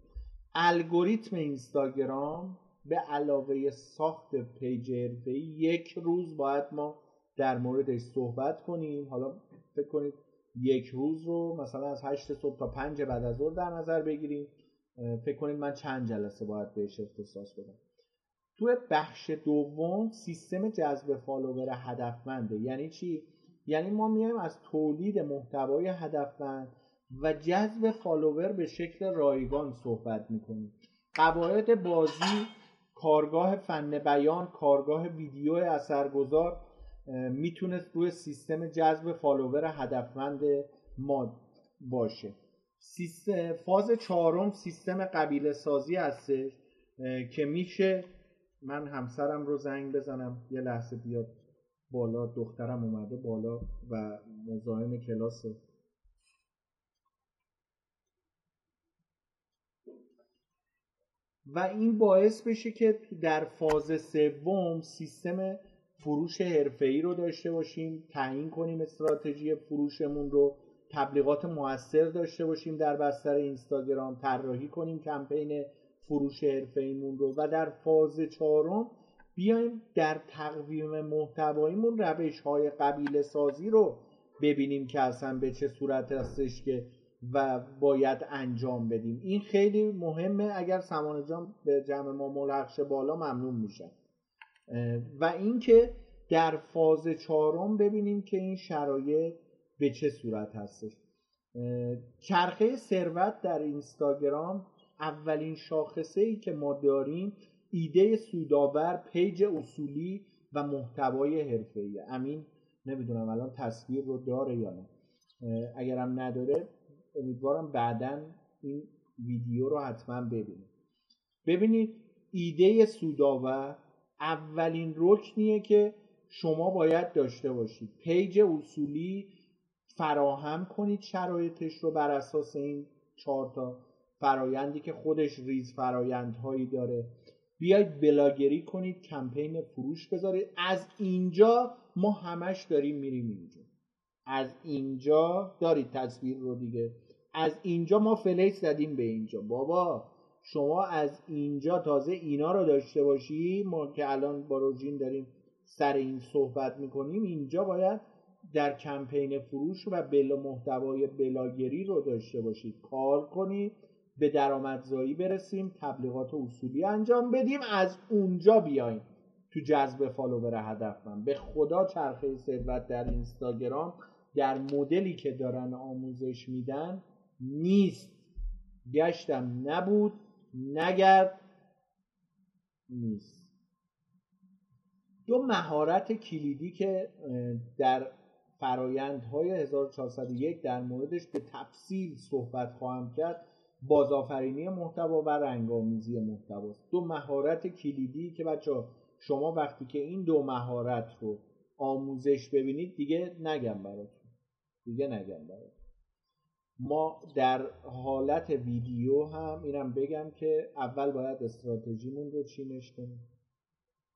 الگوریتم اینستاگرام به علاوه ساخت page حرفه‌ای یک روز باید ما در موردش صحبت کنیم. حالا فکر کنید یک روز رو مثلا از هشت صبح تا پنج بعد از ظهر در نظر بگیریم. فکر کنید من چند جلسه باید بهش اختصاص بدم. تو بخش دوم سیستم جذب follower هدفمنده. یعنی چی؟ یعنی ما میایم از تولید محتوای هدفمند و جذب follower به شکل رایگان صحبت می‌کنیم. قواعد بازی کارگاه فن بیان کارگاه ویدیو اثرگذار می‌تونست روی سیستم جذب فالوور هدفمند ما باشه. سیستم فاز چهارم سیستم قبیله سازی هستش که میشه من همسرم رو زنگ بزنم یه لحظه بیاد بالا دخترم اومده بالا و مزاحم کلاس و این باعث بشه که در فاز سوم سیستم فروش حرفه‌ای رو داشته باشیم تعیین کنیم استراتژی فروشمون رو. تبلیغات موثر داشته باشیم در بستر اینستاگرام طراحی کنیم کمپین فروش حرفه‌ایمون رو و در فاز چهارم بیایم در تقویم محتواییمون روش های قبیله سازی رو ببینیم که اصلا به چه صورت هستش که و باید انجام بدیم. این خیلی مهمه. اگر سمان جان به جمع ما ملحق بالا ممنون میشن و اینکه در فاز چهارم ببینیم که این شرایط به چه صورت هستش. چرخه ثروت در اینستاگرام اولین شاخصه ای که ما داریم ایده سودآور پیج اصولی و محتوای حرفه‌ای. امین نمی‌دونم الان تصویر رو داره یا نه. اگرم نداره امیدوارم بعدا این ویدیو رو حتما ببینید. ببینید ایده سودآور اولین رکنیه که شما باید داشته باشید. page اصولی فراهم کنید شرایطش رو بر اساس این چهار تا فرایندی که خودش ریز فرایندهایی داره. بیاید بلاگری کنید کمپین فروش بذارید. از اینجا ما همش داریم میریم اینجا. از اینجا دارید تصویر رو دیگه. از اینجا ما فلیس زدیم به اینجا. بابا شما از اینجا تازه اینا رو داشته باشی. ما که الان با روژین داریم سر این صحبت می‌کنیم اینجا باید در کمپین فروش و بلا محتوای بلاگری رو داشته باشید. کار کنید به درآمدزایی برسیم تبلیغات اصولی انجام بدیم از اونجا بیایم. تو جذب فالوور هدفمند به خدا چرخه ثروت در اینستاگرام در مدلی که دارن آموزش میدن نیست. گشتم نبود نگرد نیست. دو مهارت کلیدی که در فرایندهای 1401 در موردش به تفصیل صحبت خواهم کرد. بازآفرینی محتوا و رنگامیزی محتوا دو مهارت کلیدی که بچه شما وقتی که این دو مهارت رو آموزش ببینید دیگه نگم براتون. دیگه نگم براتون. ما در حالت ویدیو هم اینم بگم که اول باید استراتژیمون رو چینش کنیم؟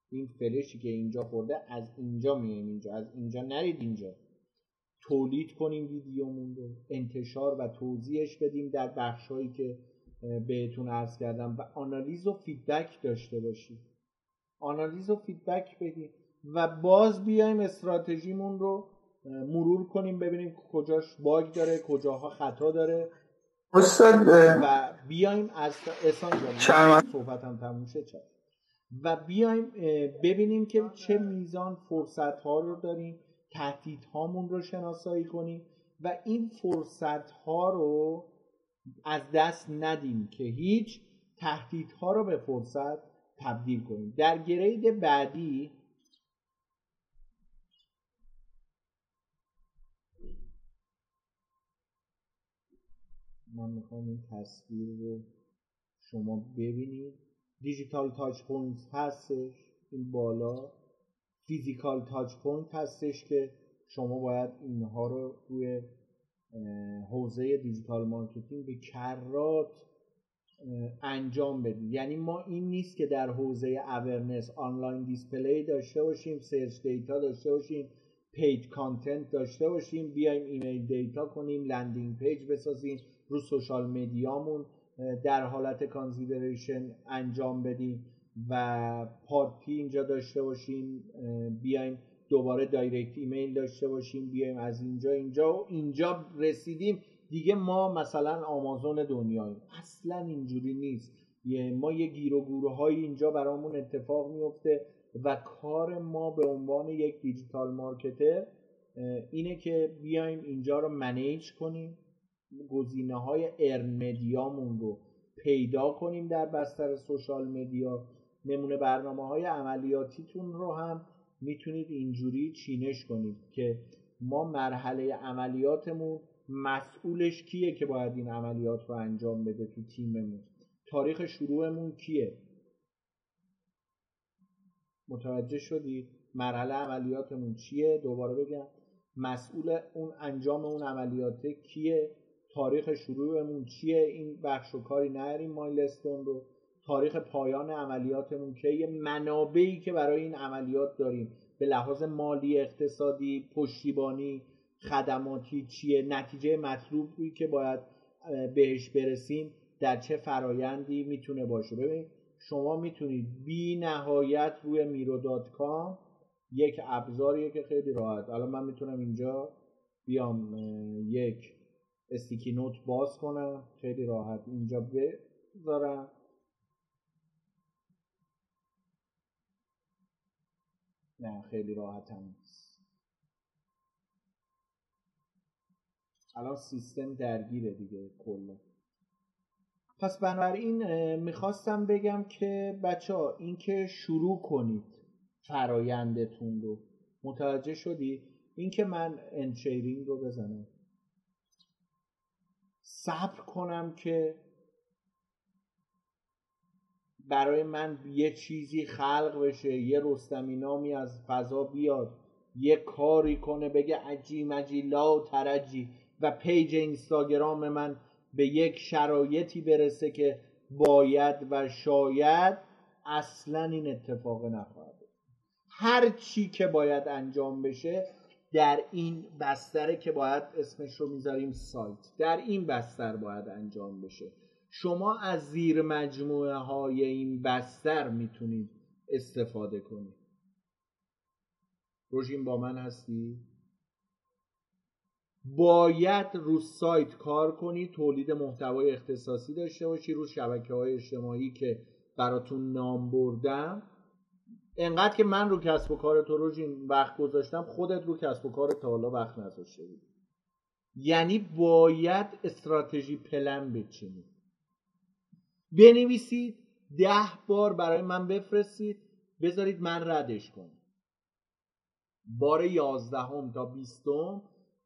این فلشی که اینجا خورده از اینجا میایم اینجا. از اینجا نرید اینجا. تولید کنیم ویدیومون رو انتشار و توضیحش بدیم در بخشهایی که بهتون عرض کردم و آنالیز و feedback داشته باشیم آنالیز و feedback بدیم و باز بیایم استراتژیمون رو مرور کنیم ببینیم کجاش bug داره کجاها خطا داره. استاد و بیایم از احسان صحبت هم تموم و بیایم ببینیم که چه میزان فرصت ها رو داریم. هامون رو شناسایی کنیم و این فرصت ها رو از دست ندیم که هیچ ها رو به فرصت تبدیل کنیم. در grade بعدی من می‌خوام این تصویر رو شما ببینید. digital touch point هستش. این بالا. physical touch point هستش که شما باید اینها رو روی حوزه digital marketing به کرات انجام بدید. یعنی ما این نیست که در حوزه awareness online display داشته باشیم search data داشته باشیم paid content داشته باشیم بیایم email data کنیم landing page بسازیم رو social media مون در حالت consideration انجام بدیم. و party اینجا داشته باشیم بیایم دوباره direct email داشته باشیم بیایم از اینجا اینجا و اینجا رسیدیم. دیگه ما مثلا آمازون دنیاییم اصلا اینجوری نیست. ما یه گیر و گوره های اینجا برامون اتفاق میفته و کار ما به عنوان یک digital marketer اینه که بیایم اینجا رو manage کنیم. گزینه های earned media مون رو پیدا کنیم در بستر سوشال مدیا. نمونه برنامه های عملیاتیتون رو هم می‌تونید اینجوری چینش کنید که ما مرحله عملیاتمون مسئولش کیه که باید این عملیات رو انجام بده تو تیممون؟ تاریخ شروعمون کیه؟ متوجه شدید مرحله عملیاتمون چیه؟ دوباره بگم. مسئول اون انجام اون عملیات کیه؟ تاریخ شروعمون چیه؟ این بخش و کاری نریم مایلستون رو. تاریخ پایان عملیاتمون که یه منابعی که برای این عملیات داریم به لحاظ مالی اقتصادی پشتیبانی خدماتی چیه نتیجه مطلوبی که باید بهش برسیم در چه فرایندی می‌تونه باشه. ببین شما می‌تونید بی نهایت روی میرو دات کام یک ابزاریه که خیلی راحت. الان من می‌تونم اینجا بیام یک استیکی نوت باز کنم. خیلی راحت اینجا بذارم. نه خیلی راحت هم الان سیستم درگیره دیگه کلا. پس بنابراین می‌خواستم بگم که بچه ها اینکه شروع کنید فرایندتون رو. متوجه شدی؟ اینکه من این sharing رو بزنم. صبر کنم که برای من یه چیزی خلق بشه یه رستمی نامی از فضا بیاد یه کاری کنه بگه عجی مجی لا ترجی. و page اینستاگرام من به یک شرایطی برسه که باید و شاید اصلا این اتفاق نخواهد هر چی که باید انجام بشه در این بستره که باید اسمش رو می‌ذاریم سایت. در این بستر باید انجام بشه. شما از زیر مجموعه های این بستر می‌تونید استفاده کنید. روژین با من هستی؟ باید رو سایت کار کنی تولید محتوای اختصاصی داشته باشی رو شبکه های اجتماعی که براتون نام بردم. انقدر که من رو کسب و کار تو روژین وقت گذاشتم خودت رو کسب و کار تا حالا وقت نذاشته بودی. یعنی باید strategy plan بچینید بنویسید ده بار برای من بفرستید بذارید من ردش کنم. بار یازدهم تا بیستم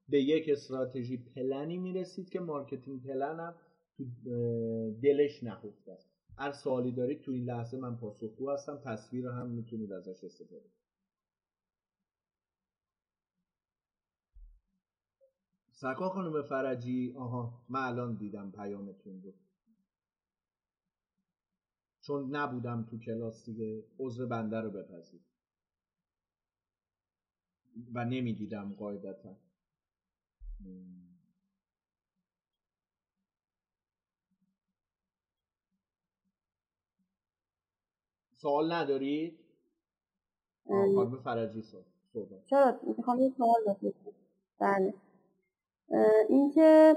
به یک strategy plan ی می‌رسید که marketing plan هم تو دلش نهفته است. هر سوالی دارید تو این لحظه من پاسخگو هستم تصویر هم می‌تونید ازش استفاده سکا خانم فرجی آها من الان دیدم پیامتون رو. چون نبودم تو کلاس دیگه عضو بنده رو بپذیر. و نمی‌دیدم قاعدتا. سوال ندارید؟ خانم فرجی صحبت. چرا؟ می‌خوام یه سوال بپرسم بله. اینکه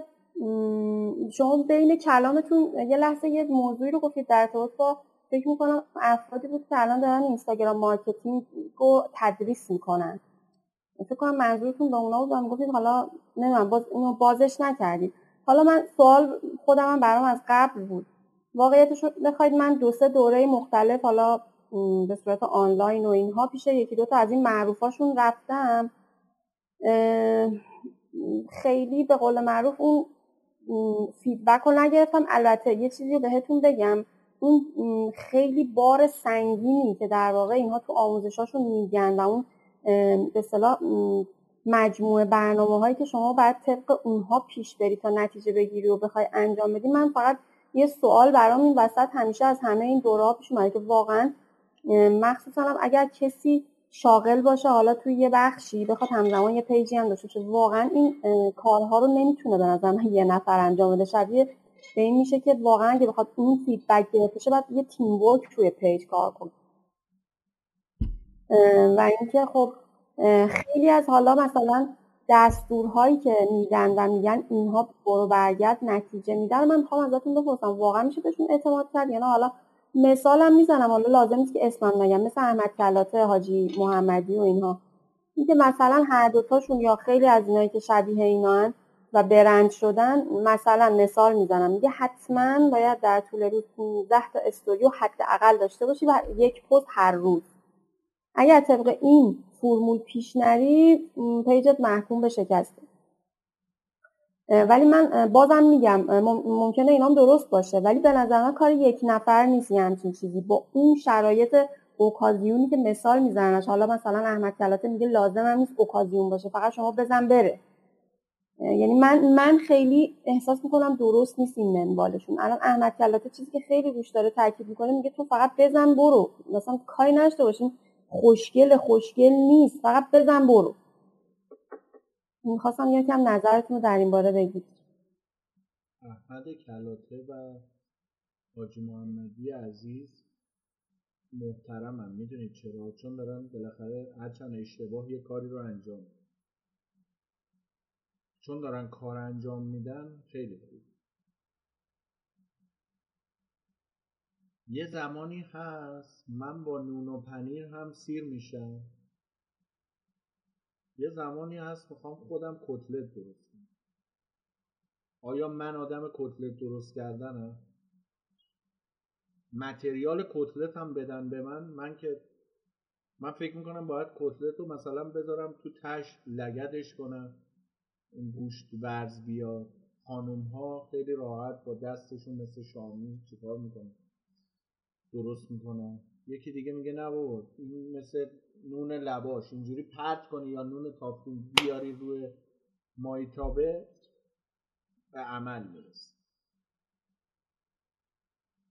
شما بین کلامتون یه لحظه یه موضوعی رو گفتید در ارتباط با فکر می‌کنم افرادی بود که الان دارن Instagram marketing رو تدریس می‌کنن. فکر کنم منظورتون به اونا بود گفتید حالا نمی‌دونم باز اینو بازش نکردید. حالا من سوال خودم برام از قبل بود. واقعیتش بخواید من دو سه دوره مختلف حالا به صورت آنلاین و اینها پیش یکی دو تا از این معروفاشون رفتم خیلی به قول معروف اون فیدبک رو نگرفتم. البته یه چیزی بهتون بگم. اون خیلی بار سنگینی که در واقع اینها تو آموزشاشون میگن و اون به صلاح مجموعه برنامه هایی که شما باید طبق اونها پیش بری تا نتیجه بگیری و بخوای انجام بدی من فقط یه سوال برام این وسط همیشه از همه این دوره ها پیش که واقعا مخصوصا اگر کسی شاغل باشه. حالا توی یه بخشی بخواد همزمان یه page ی هم داشته واقعا این کارها رو نمی‌تونه به نظر من یه نفر انجام بده. شبیه به این میشه که واقعا اگه بخواد اون feedback گرفته شه باید یه teamwork توی page کار کنه. و اینکه خب خیلی از حالا مثلا دستورهایی که میدن و میگن اینها برو برگرد نتیجه میدن. من می‌خوام ازتون بپرسم واقعا میشه بهشون اعتماد کرد یا نه؟ حالا مثالم می‌زنم. حالا لازم نیست که اسمم نگم. مثل احمد کلاته حاجی محمدی و اینها. اینکه مثلا هر دوتاشون یا خیلی از اینایی که شبیه اینا و برند شدن مثلا مثال می‌زنم. میگه حتما باید در طول روز 15 تا استوریو حداقل داشته باشی و یک پست هر روز. اگر طبق این فرمول پیش نری پیجت محکوم به شکسته. ولی من بازم میگم ممکنه اینام درست باشه ولی به نظر من کار یک نفر نیست یه همچین چیزی. با اون شرایط اوکازیونی که مثال میزننش حالا مثلا احمد کلاته میگه لازم هم نیست اوکازیون باشه فقط شما بزن بره. یعنی من من خیلی احساس می‌کنم درست نیست این منوالشون الان احمد کلاته چیزی که خیلی روش داره تاکید می‌کنه میگه تو فقط بزن برو. مثلا کاری نشته باشین خوشگل خوشگل نیست فقط بزن برو. می‌خواستم یکم نظرتون رو در این باره بگید. احمد کلاته و حاجی محمدی عزیز محترمم می‌دونید چرا؟ چون دارن بالاخره هرچند اشتباه یه کاری رو انجام چون دارن کار انجام میدن خیلی خوب. یه زمانی هست من با نون و پنیر هم سیر میشم. یه زمانی هست می‌خوام خودم کتلت درست کنم. آیا من آدم کتلت درست کردنم؟ متریال کتلت هم بدن به من. من که من فکر می‌کنم باید کتلت رو مثلا بذارم تو تش لگدش کنم اون گوشت ورز بیاد. خانوم ها خیلی راحت با دستشون مثل شامی چیکار می‌کنن؟ درست می‌کنن. یکی دیگه میگه نه بابا این مثل نون لباش اینجوری پرت کنی یا نون تافتون بیاری روی مایتابه به عمل می‌رسه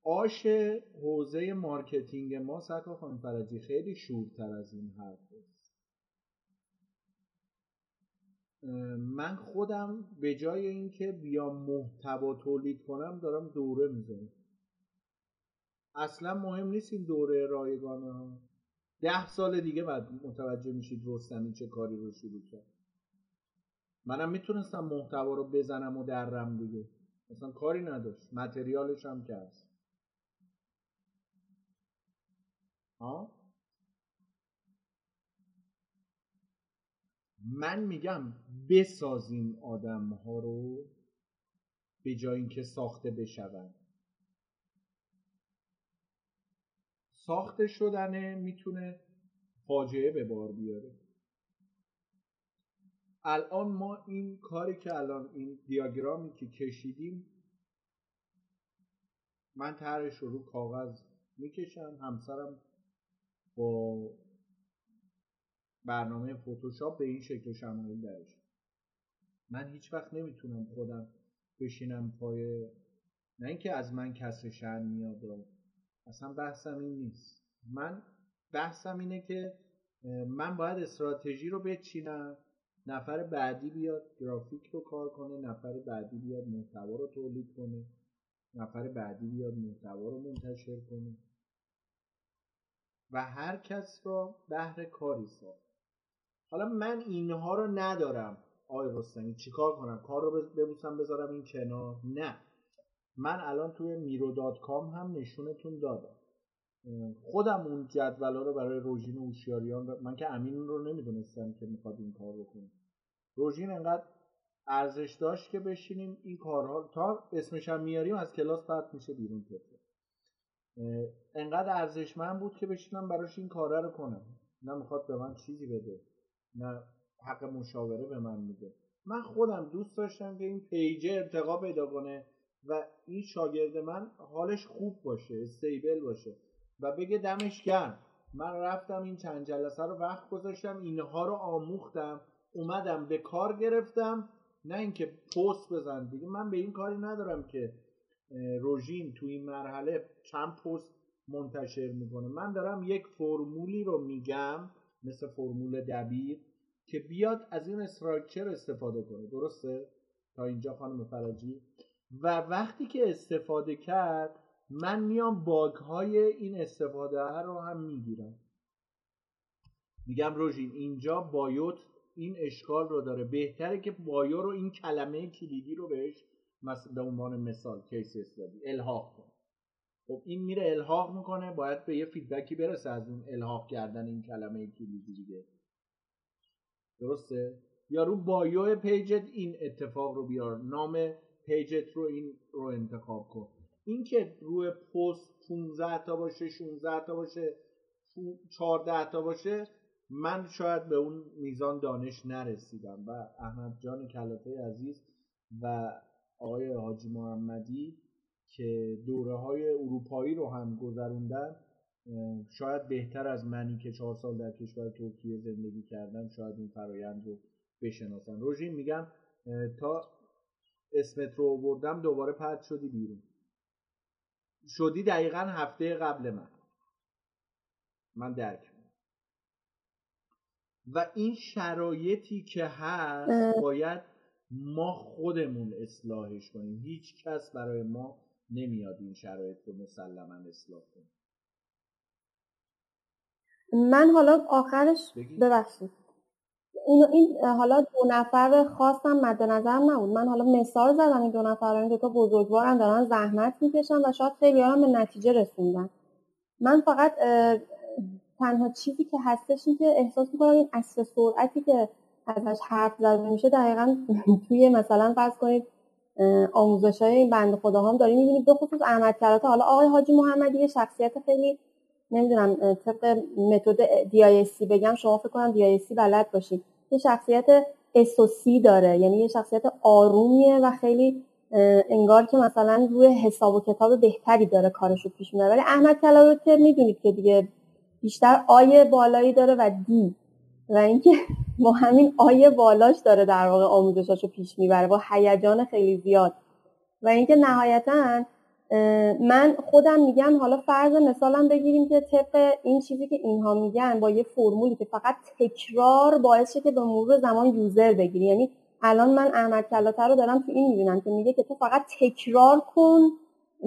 آش حوزه مارکتینگ ما سکا خانم فرجی خیلی شورتر از این حرف است. من خودم به جای اینکه بیام محتوا تولید کنم دارم دوره می‌زنم اصلا مهم نیست این دوره رایگانه ده سال دیگه بعد متوجه میشید رستمی چه کاری رو شروع کرد. منم می‌تونستم محتوا رو بزنم و درم دیگه. اصلا کاری نداشت. متریالش هم که هست. ها من میگم بسازیم آدم ها رو به جای اینکه ساخته بشوند ساخته شدنه می‌تونه فاجعه به بار بیاره. الان ما این کاری که الان این دیاگرامی که کشیدیم من طرحش رو کاغذ می‌کشم همسرم با برنامه فتوشاپ به این شکل شمایل درش. من هیچ وقت نمی‌تونم خودم بشینم پای نه اینکه از من کسر شن میاد اصلا بحثم این نیست. من بحثم اینه که من باید استراتژی رو بچینم نفر بعدی بیاد گرافیک رو کار کنه نفر بعدی بیاد محتوا رو تولید کنه نفر بعدی بیاد محتوا رو منتشر کنه. و هر کس را بهر کاری ساخت. حالا من اینها رو ندارم. آقای رستمی چیکار کنم؟ کار رو ببوسم بذارم این کنار؟ نه. من الان توی میرو دات کام هم نشونتون دادم. خودم اون جدولا رو برای روژین و اوشیاریان من که امین رو نمی‌دونستم که می‌خواد این کار بکنه روژین انقدر ارزش داشت که بشینیم این کارها تا اسمش هم میاریم از کلاس پرت میشه بیرون طفل انقدر ارزشمند بود که بشینم براش این کاره رو کنم. نه می‌خواد به من چیزی بده نه حق مشاوره به من میده. من خودم دوست داشتم که این پیجه ارتقا پیدا کنه. و این شاگرد من حالش خوب باشه استیبل باشه و بگه دمش گرم. من رفتم این چند جلسه رو وقت گذاشتم اینها رو آموختم اومدم به کار گرفتم. نه اینکه پست بزن دیگه من به این کاری ندارم که روژین تو این مرحله چند پست منتشر می‌کنه. من دارم یک فرمولی رو میگم مثل فرمول دبیر که بیاد از این استراکچر استفاده کنه. درسته؟ تا اینجا خانم فرجی و وقتی که استفاده کرد من میام باگ های این استفاده رو هم می‌گیرم. میگم روژین اینجا بایوت این اشکال رو داره. بهتره که بایو رو این کلمه کلیدی رو بهش به عنوان مثال case study الحاق کن. خب این میره الحاق می‌کنه باید به یه feedback ی برسه از اون الحاق کردن این کلمه کلیدی دیگه. درسته؟ یا رو bio page ت این اتفاق رو بیار. نام page ت رو این رو انتخاب کن. این که روی پست 15 تا باشه 16 تا باشه 14 تا باشه من شاید به اون میزان دانش نرسیدم. و احمد جان کلاته عزیز و آقای حاجی محمدی که دوره های اروپایی رو هم گذروندن شاید بهتر از منی که چهار سال در کشور ترکیه زندگی کردم شاید این فرایند رو بشناسن. روژین میگم تا اسمت رو بردم دوباره پرد شدی بیرون. شدی دقیقا هفته قبل من. من درک و این شرایطی که هست باید ما خودمون اصلاحش کنیم. هیچ کس برای ما نمیاد این شرایط رو مسلما اصلاح کنه. من حالا آخرش ببخشید. این, این حالا دو نفر خاصم مد نظرم نبود. من حالا مثال زدم این دو نفر این دوتا بزرگوارم دارن زحمت می‌کشن و شاید خیلی هم به نتیجه رسوندن. من فقط تنها چیزی که هستش این که احساس می‌کنم این اصل سرعتی که ازش حرف زده میشه دقیقا توی مثلا فرض کنید آموزش های این بند خدا هم داریم می‌بینید به خصوص احمد کرات حالا آقای حاجی محمدی یه شخصیت خیلی نمی‌دونم طبق متد سی بگم شما فکر کنم سی بلد باشید. یه شخصیت اسوسی داره. یعنی یه شخصیت آرومیه و خیلی انگار که مثلا روی حساب و کتاب بهتری داره کارش رو پیش می‌بره. ولی احمد کلاوی می‌دونید که دیگه بیشتر آیه بالایی داره و دی و اینکه با همین آیه بالاش داره در واقع آموزشاشو پیش می‌بره. با هیجان خیلی زیاد. و اینکه نهایتا من خودم میگم حالا فرض مثالم بگیریم که طبق این چیزی که اینها میگن با یه فرمولی که فقط تکرار باعث شه که به مرور زمان یوزر بگیری. یعنی الان من احمد کلاتر رو دارم تو این می‌بینم که میگه که تو فقط تکرار کن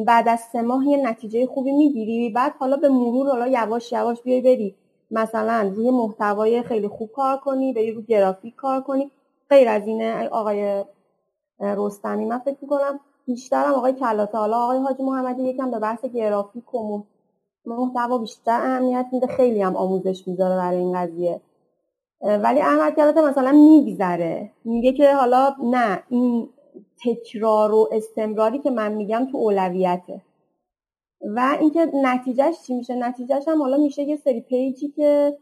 بعد از سه ماه یه نتیجه خوبی می‌گیری. بعد حالا به مرور حالا یواش یواش بیای بری. مثلا روی محتوای خیلی خوب کار کنی بری روی گرافیک کار کنی. غیر از اینه آقای رستمی من فکر می‌کنم بیشتر هم آقای کلاته حالا آقای حاجی محمدی یکم به بحث گرافیک و محتوا بیشتر اهمیت میده. خیلی هم آموزش می‌ذاره برای این قضیه. ولی احمد کلاته مثلا میگذره. میگه که حالا نه این تکرار و استمراری که من میگم تو اولویته. و اینکه نتیجهش چی میشه؟ نتیجهش هم حالا میشه یه سری پیجی که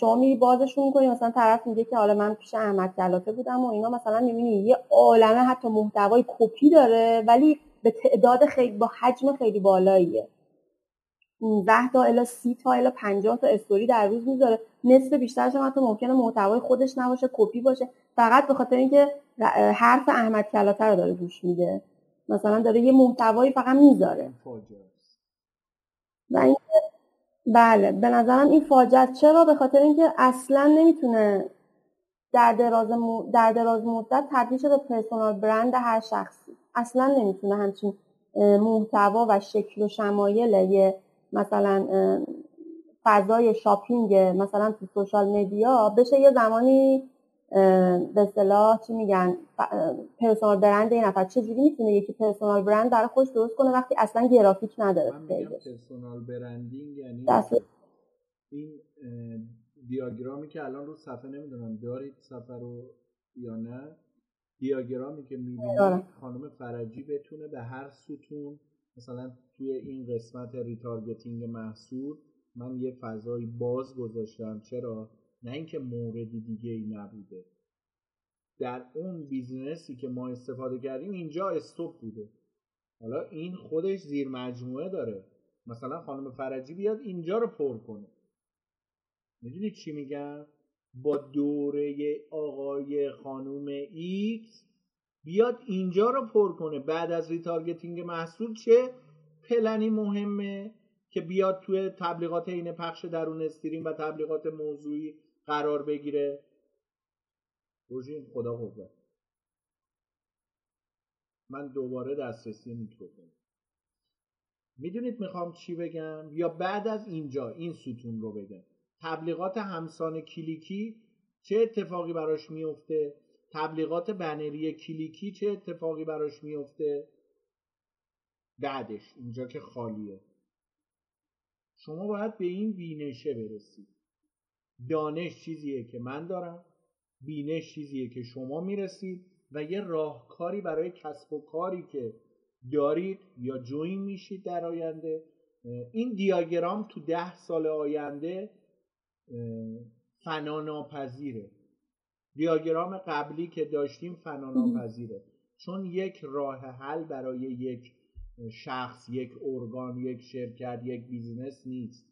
شما میری بازشون می‌کنی مثلا طرف میگه که حالا من پیش احمد گلاته بودم و اینا مثلا می‌بینی یه عالمه حتی محتوای کپی داره ولی به تعداد خیلی با حجم خیلی بالاییه. 10 تا الا 30 تا الا 50 تا استوری در روز می‌ذاره. نصف بیشترش هم حتی ممکنه محتوای خودش نباشه کپی باشه. فقط به خاطر اینکه حرف احمد کلاته رو داره گوش میده. مثلا داره یه محتوایی فقط می‌ذاره. و این بله به نظرم این فاجعه چرا؟ به خاطر اینکه اصلا نمی‌تونه در دراز, در دراز مدت تبدیل شه به پرسونال برند هر شخصی. اصلا نمی‌تونه همچین محتوا و شکل و شمایل یه مثلا فضای shopping مثلا تو social media بشه یه زمانی به اصطلاح چی میگن؟ personal brand این نفر. چجوری می‌تونه یکی personal brand برای خودش درست کنه وقتی اصلا گرافیک نداره من میگم personal branding یعنی این دیاگرامی که الان رو صفحه نمی‌دونم دارید صفحه رو یا نه؟ دیاگرامی که می‌بینید خانم فرجی بتونه به هر ستون مثلا توی این قسمت retargeting محصول من یه فضای باز گذاشتم. چرا؟ نه اینکه موردی دیگه ای نبوده. در اون business ی که ما استفاده کردیم اینجا stop بوده. حالا این خودش زیر مجموعه داره. مثلا خانم فرجی بیاد اینجا رو پر کنه. می‌دونید چی میگم؟ با دوره آقای خانوم ایکس بیاد اینجا رو پر کنه. بعد از retargeting محصول چه پلنی مهمه که بیاد توی تبلیغات این پخش درون stream و تبلیغات موضوعی قرار بگیره. روژین خدا قوت من دوباره دسترسی میکروفون می‌دونید می‌خوام چی بگم؟ یا بعد از اینجا این ستون رو بگم. تبلیغات همسان کلیکی چه اتفاقی براش میفته تبلیغات بنری کلیکی چه اتفاقی براش میفته بعدش اینجا که خالیه. شما باید به این بینشه برسید. دانش چیزیه که من دارم بینش چیزیه که شما می‌رسید و یه راهکاری برای کسب و کاری که دارید یا جوین میشید در آینده. این دیاگرام تو ده سال آینده فناناپذیره. دیاگرام قبلی که داشتیم فناناپذیره. چون یک راه حل برای یک شخص یک ارگان یک شرکت یک business نیست.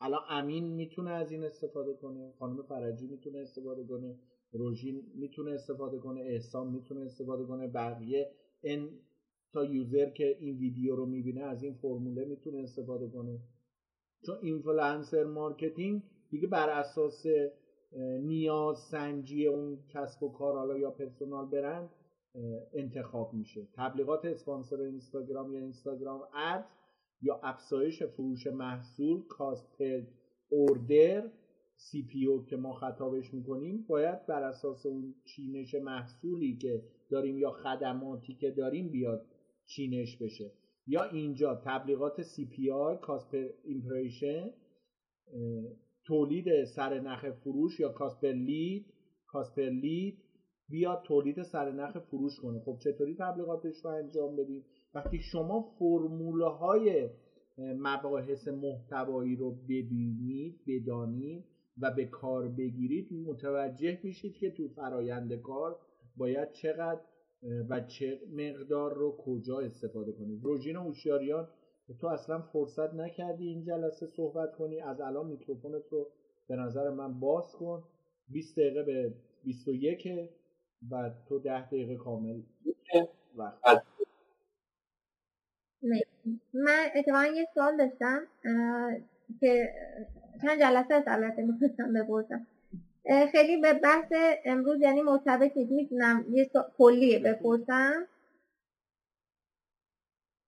الان امین می‌تونه از این استفاده کنه خانم فرجی می‌تونه استفاده کنه روژین می‌تونه استفاده کنه احسان می‌تونه استفاده کنه بقیه این تا user که این ویدیو رو می‌بینه از این فرموله می‌تونه استفاده کنه. چون influencer marketing دیگه بر اساس نیاز سنجی اون کسب و کار حالا یا personal brand انتخاب میشه. تبلیغات اسپانسر اینستاگرام یا Instagram ad یا افزایش فروش محصول cost per order CPO که ما خطابش می‌کنیم باید بر اساس اون چینش محصولی که داریم یا خدماتی که داریم بیاد چینش بشه. یا اینجا تبلیغات CPI cost per impression تولید سرنخ فروش یا cost lead cost lead بیاد تولید سرنخ فروش کنه. خب چطوری تبلیغاتش رو انجام بدیم؟ وقتی شما فرمول های مباحث محتوایی رو ببینید بدانید و به کار بگیرید متوجه میشید که تو فرایند کار باید چقدر و چه مقدار رو کجا استفاده کنید. روژین اوشیاریان تو اصلا فرصت نکردی این جلسه صحبت کنی. از الان میکروفونت رو به نظر من باز کن. 20 دقیقه به 21 و تو 10 دقیقه کامل وقت. من اتفاقا یه سوال داشتم که چند جلسه از البته می‌خواستم بپرسم خیلی به بحث امروز یعنی مرتبط نیست می‌تونم یه کلیه بپرسم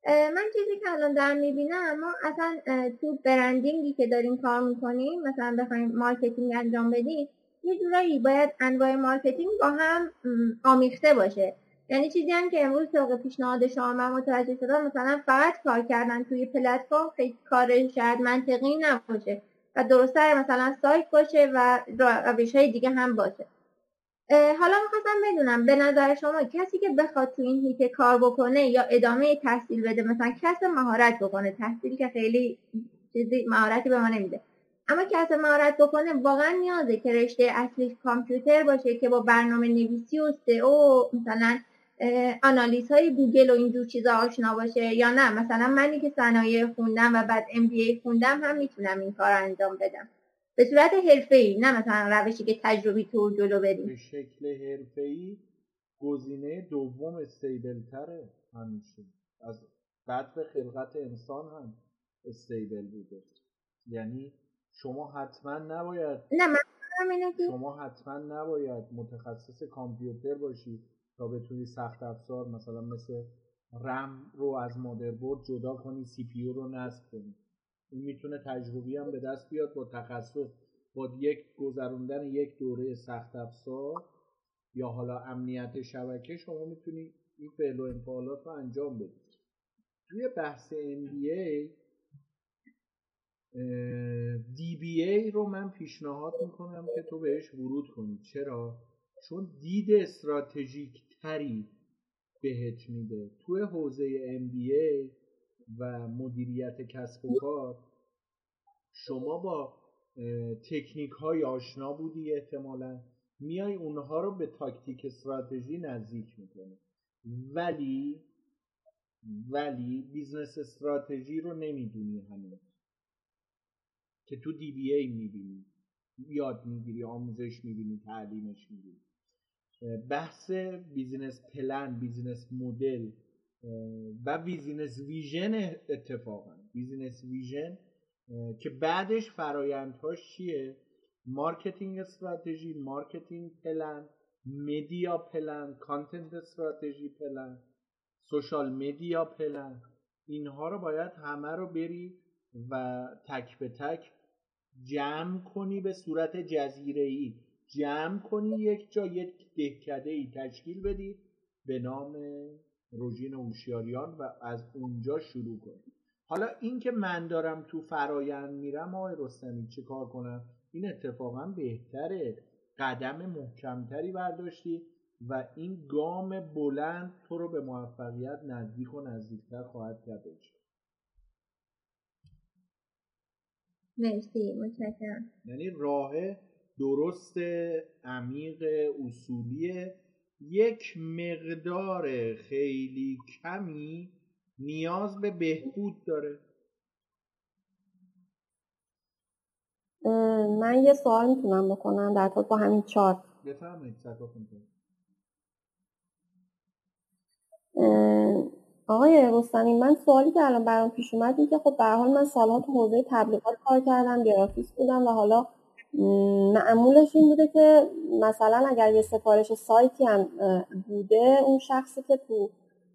من چیزی که الان دارم می‌بینم ما اصلا تو branding ی که داریم کار می‌کنیم مثلا بخوایم marketing انجام بدیم یه جورایی باید انواع marketing با هم آمیخته باشه یعنی چیزی هم که امروز طبق پیشنهاد شما من متوجه شدم مثلا فقط کار کردن توی پلتفرم خیلی کار شاید منطقی نباشه و درستتر مثلا سایت باشه و روش های دیگه هم باشه. حالا می‌خواستم بدونم به نظر شما کسی که بخواد تو این حیطه کار بکنه یا ادامه تحصیل بده مثلا کسب مهارت بکنه تحصیل که خیلی چیزی مهارتی به ما نمیده اما کسب مهارت بکنه واقعا نیازه که رشته اصلیش کامپیوتر باشه که با برنامه نویسی و SEO مثلا آنالیز های گوگل و اینجور چیزا آشنا باشه یا نه؟ مثلا منی که صنایع خوندم و بعد MBA خوندم هم می‌تونم این کار انجام بدم. به صورت ای نه مثلا روشی که تجربی تو جلو بریم. به شکل ای گزینه دوم استیبل تره همیشه. از بعد به خلقت انسان هم استیبل بوده. یعنی شما حتما نباید نه من شما حتما نباید متخصص کامپیوتر باشید تا بتونی سخت افزار مثلا مثل رم رو از مادربرد جدا کنی سی پی رو نصب کنی. این می‌تونه تجربی هم به دست بیاد با تخصص با یک گذروندن یک دوره سخت افزار یا حالا امنیت شبکه شما می‌تونی این فعل و انفعالات رو انجام بدید توی بحث MBA DBA رو من پیشنهاد می‌کنم که تو بهش ورود کنی. چرا؟ چون دید استراتژیک تری بهت میده. توی حوزه MBA و مدیریت کسب و کار شما با تکنیک های آشنا بودی احتمالا. میای اونها رو به تاکتیک استراتژی نزدیک می‌کنه ولی ولی business strategy رو نمی‌دونی هنوز. که تو DBA می‌بینی یاد می‌گیری آموزش می‌بینی تعلیمش می‌بینی. بحث business plan business model و business vision اتفاقا. business vision که بعدش فرایندهاش چیه؟ marketing strategy marketing plan media plan content strategy plan social media plan. اینها رو باید همه رو بری و تک به تک جمع کنی به صورت جزیره ای جمع کنی یک جا یک دهکده ای تشکیل بدی به نام روژین اوشیاریان و از اونجا شروع کنی. حالا این که من دارم تو فرایند میرم آقای رستمی چه کار کنم؟ این اتفاقا بهتره. قدم محکمتری برداشتی و این گام بلند تو رو به موفقیت نزدیک و نزدیکتر خواهد کرد. مرسی. متشکرم. یعنی راه درست عمیق اصولی یک مقدار خیلی کمی نیاز به بهبود داره. من یه سوال می‌تونم بکنم در با همین چارت بفرمایید آقای رستمی من سوالی که الان برام پیش اومد این که خب به حال من سالها تو حوزه تبلیغات کار کردم گرافیس بودم و حالا معمولش این بوده که مثلا اگر یه سفارش سایتی هم بوده اون شخصی که تو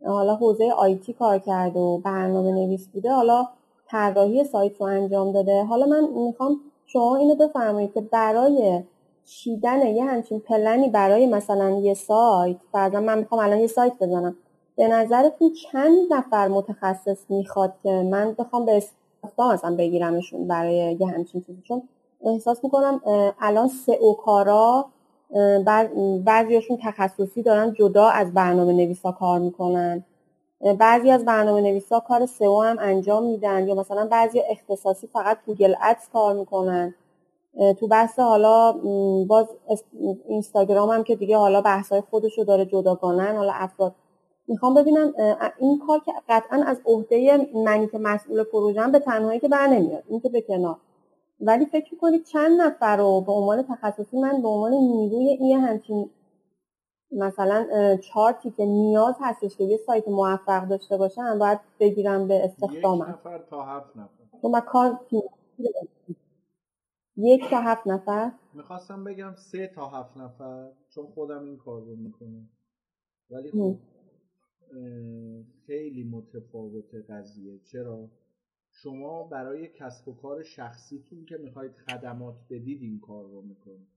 حالا حوزه آیتی کار کرده و برنامه نویس بوده حالا طراحی سایت رو انجام داده. حالا من می‌خوام شما اینو بفرمایید که برای چیدن یه همچین پلنی برای مثلا یه سایت فرضاً من می‌خوام الان یه سایت بزنم. به نظرتون چند نفر متخصص می‌خواد که من بخوام به استخدام اصلا بگیرمشون برای یه همچین چیزی؟ چون احساس می‌کنم الان سئو کارا بعضیاشون تخصصی دارن جدا از برنامه نویسا کار می‌کنن. بعضی از برنامه نویسا کار سئو هم انجام میدن یا مثلا بعضی اختصاصی فقط گوگل ادز کار می‌کنن. تو بحث حالا باز اینستاگرام هم که دیگه حالا بحثای خودش رو داره جداگانن حالا افراد. می‌خوام ببینم این کار که قطعا از عهده منی که مسئول پروژم به تنهایی که بر نمیاد این که به کنار. ولی فکر کنید چند نفر رو به عنوان تخصصی من به عنوان نیروی این همچین مثلا چارتی که نیاز هستش که یه سایت موفق داشته باشم باید بگیرم به استخدامم؟ یک نفر تا هفت نفر. تو من کار یک تا هفت نفر؟ می‌خواستم بگم سه تا هفت نفر چون خودم این کار رو می‌کنم. ولی خب خیلی متفاوت قضیه. چرا؟ شما برای کسب و کار شخصیتون که می‌خواید خدمات بدید این کار رو می‌کنید.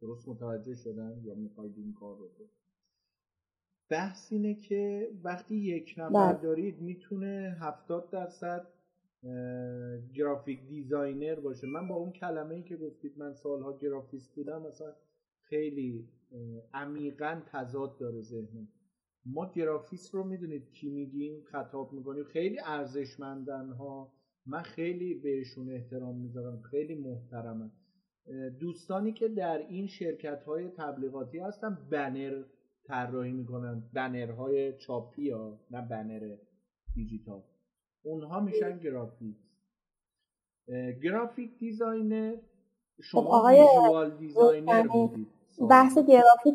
درست متوجه شدن یا می‌خواید این کار رو کنید؟ بحث اینه که وقتی یک نفر دارید می‌تونه هفتاد درصد گرافیک دیزاینر باشه. من با اون کلمه ای که گفتید من سالها گرافیست بودم مثلا خیلی عمیقا تضاد داره ذهنم. ما گرافیست رو می‌دونید کی میگیم خطاب می‌کنیم. خیلی ارزشمندن ها. من خیلی بهشون احترام می‌ذارم. خیلی محترمم دوستانی که در این شرکت های تبلیغاتی هستن بنر طراحی می‌کنن. بنرهای چاپی ها نه بنر دیجیتال. اونها میشن graphic graphic designer شما خب آقای designer بودید. بحث گرافیک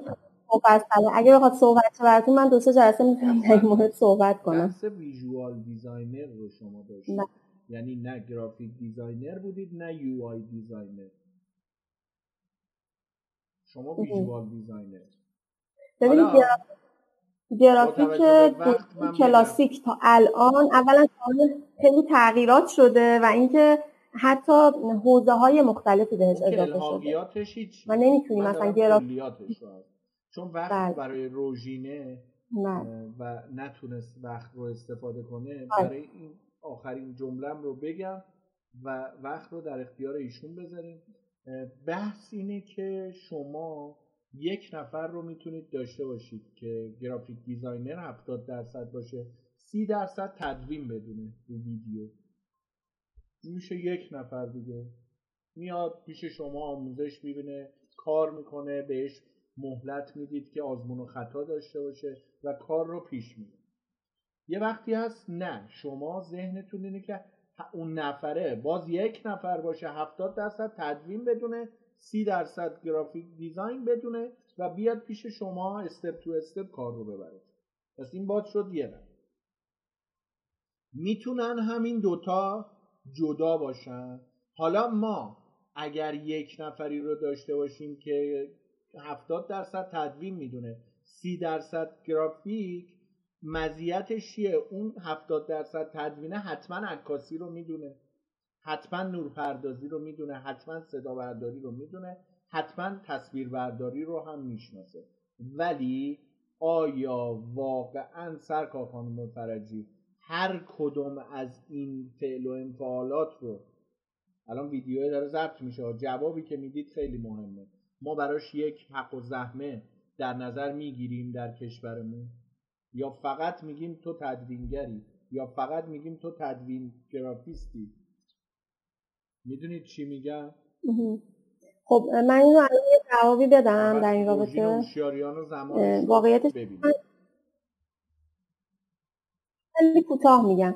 مفصله اگه بخواد صحبت براتون من دو سه جلسه می‌تونم در مورد صحبت کنم. بحث visual designer رو شما داشتید. یعنی نه graphic designer بودید نه UI designer. شما visual designer. ببینید گرافیک کلاسیک تا الان اولا خیلی تغییرات شده و اینکه حتی حوزه های مختلفی بهش اضافه شده. و نمی‌تونی مثلا گرافیک چون وقت بله. برای روژینه بله. و نتونست وقت رو استفاده کنه بله. برای این آخرین جملم رو بگم و وقت رو در اختیار ایشون بذاریم بحث اینه که شما یک نفر رو می‌تونید داشته باشید که گرافیک دیزاینر 70 درصد باشه 30 درصد تدوین بدونه رو ویدیو میشه یک نفر دیگه میاد پیش شما آموزش می‌بینه کار می‌کنه بهش مهلت می‌دید که آزمون و خطا داشته باشه و کار رو پیش میده یه وقتی هست نه شما ذهنتون اینه که اون نفره باز یک نفر باشه هفتاد درصد تدوین بدونه سی درصد گرافیک دیزاین بدونه و بیاد پیش شما استپ تو استپ کار رو ببره. پس این باد شد یه نفر می‌تونن همین دوتا جدا باشن. حالا ما اگر یک نفری رو داشته باشیم که هفتاد درصد تدوین می‌دونه. سی درصد گرافیک مزیتش چیه اون هفتاد درصد تدوینه حتما عکاسی رو می‌دونه. حتما نورپردازی رو می‌دونه. حتما صدا برداری رو می‌دونه. حتما تصویر برداری رو هم می‌شناسه. ولی آیا واقعا سرکار خانم فرجی هر کدوم از این فعل و انفعالات رو الان ویدیو داره ضبط میشه. جوابی که می‌دید خیلی مهمه. ما براش یک حق و زحمه در نظر می‌گیریم در کشورمون. یا فقط میگیم تو تدوینگری یا فقط میگیم تو تدوین گرافیستی می‌دونید چی میگم؟ خب من اینو الان یه جوابی بدم در این رابطه. واقعیتش خیلی کوتاه میگم.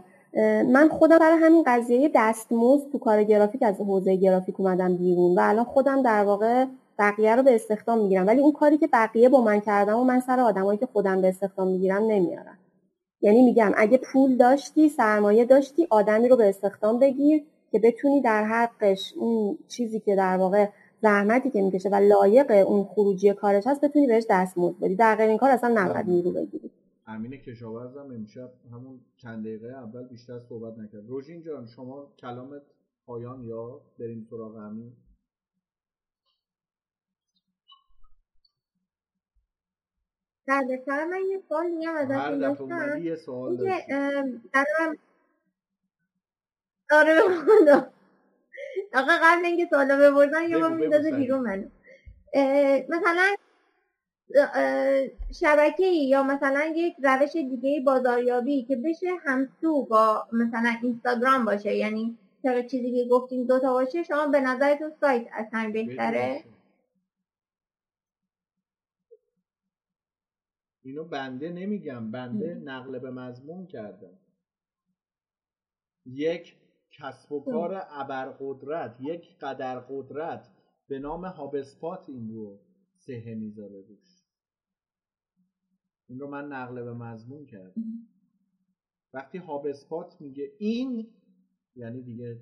من خودم برای همین قضیه دستمزد تو کار گرافیک از حوزه گرافیک اومدم بیرون و الان خودم در واقع بقیه رو به استخدام می‌گیرم. ولی اون کاری که بقیه با من کردم و من سر آدمایی که خودم به استخدام می‌گیرم نمیارم. یعنی میگم اگه پول داشتی سرمایه داشتی آدمی رو به استخدام بگیر که بتونی در حقش اون چیزی که در واقع زحمتی که می‌کشه و لایق اون خروجی کارش هست بتونی بهش دستمزد بدی. در غیر این کار اصلا نباید نیرو بگیری. امین کشاورزم امشب همون چند دقیقه اول بیشتر صحبت نکرد. روژین جان شما کلامت پایان یا بریم سراغ امین؟ در بسر من یه سوال میگم ازتون هر دفعه داشتم یه سوال دارم آره به خدا آقا قبل اینکه سوالا بپرسن یه بار میندازه. بیرون منو. مثلا شبکه یا مثلا یک روش دیگه بازاریابی که بشه همسو با مثلا اینستاگرام باشه یعنی طبق چیزی که گفتیم دوتا باشه شما به نظرتون سایت اصلا بهتره بدون شک. اینو بنده نمیگم بنده نقل به مضمون کردم یک کسب و کار ابرقدرت یک قدر قدرت به نام HubSpot این رو صحه می‌ذاره روش. این رو من نقل به مضمون کردم. وقتی HubSpot میگه این یعنی دیگه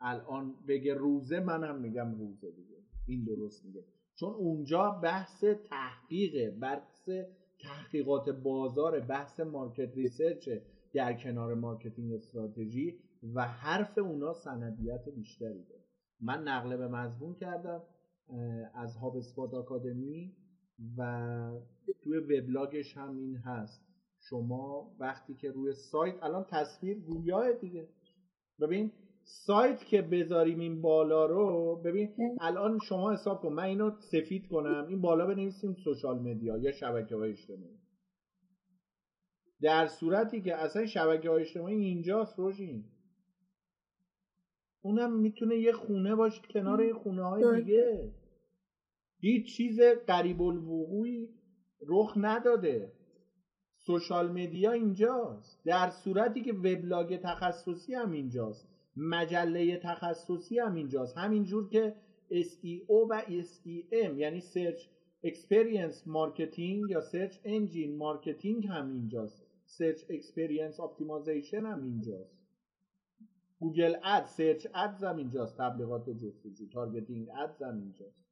الان بگه روزه منم میگم روزه دیگه. این درست میگه. چون اونجا بحث تحقیقه بحث تحقیقات بازار بحث market research در کنار marketing strategy و حرف اونا سندیت بیشتری داره. من نقل به مضمون کردم از HubSpot Academy و توی وبلاگش هم این هست. شما وقتی که روی سایت الان تصویر گویاست دیگه. ببین سایت که بذاریم این بالا رو ببین الان شما حساب کن من اینو سفید کنم. این بالا بنویسیم social media یا شبکه های اجتماعی. در صورتی که اصلا شبکه های اجتماعی اینجاست روشین اونم می‌تونه یه خونه باشه کنار یه خونه های. دیگه. هیچ چیز قریب الوقوعی رخ نداده. سوشال مدیا اینجاست. در صورتی که وبلاگ تخصصی هم اینجاست. مجله تخصصی هم اینجاست. همینجور که SEO و SEM یعنی Search Search Experience Marketing یا Search Engine Marketing هم اینجاست. Search Experience Optimization هم اینجاست. Google Ad search ads هم اینجاست. تبلیغات جستجو targeting ads هم اینجاست.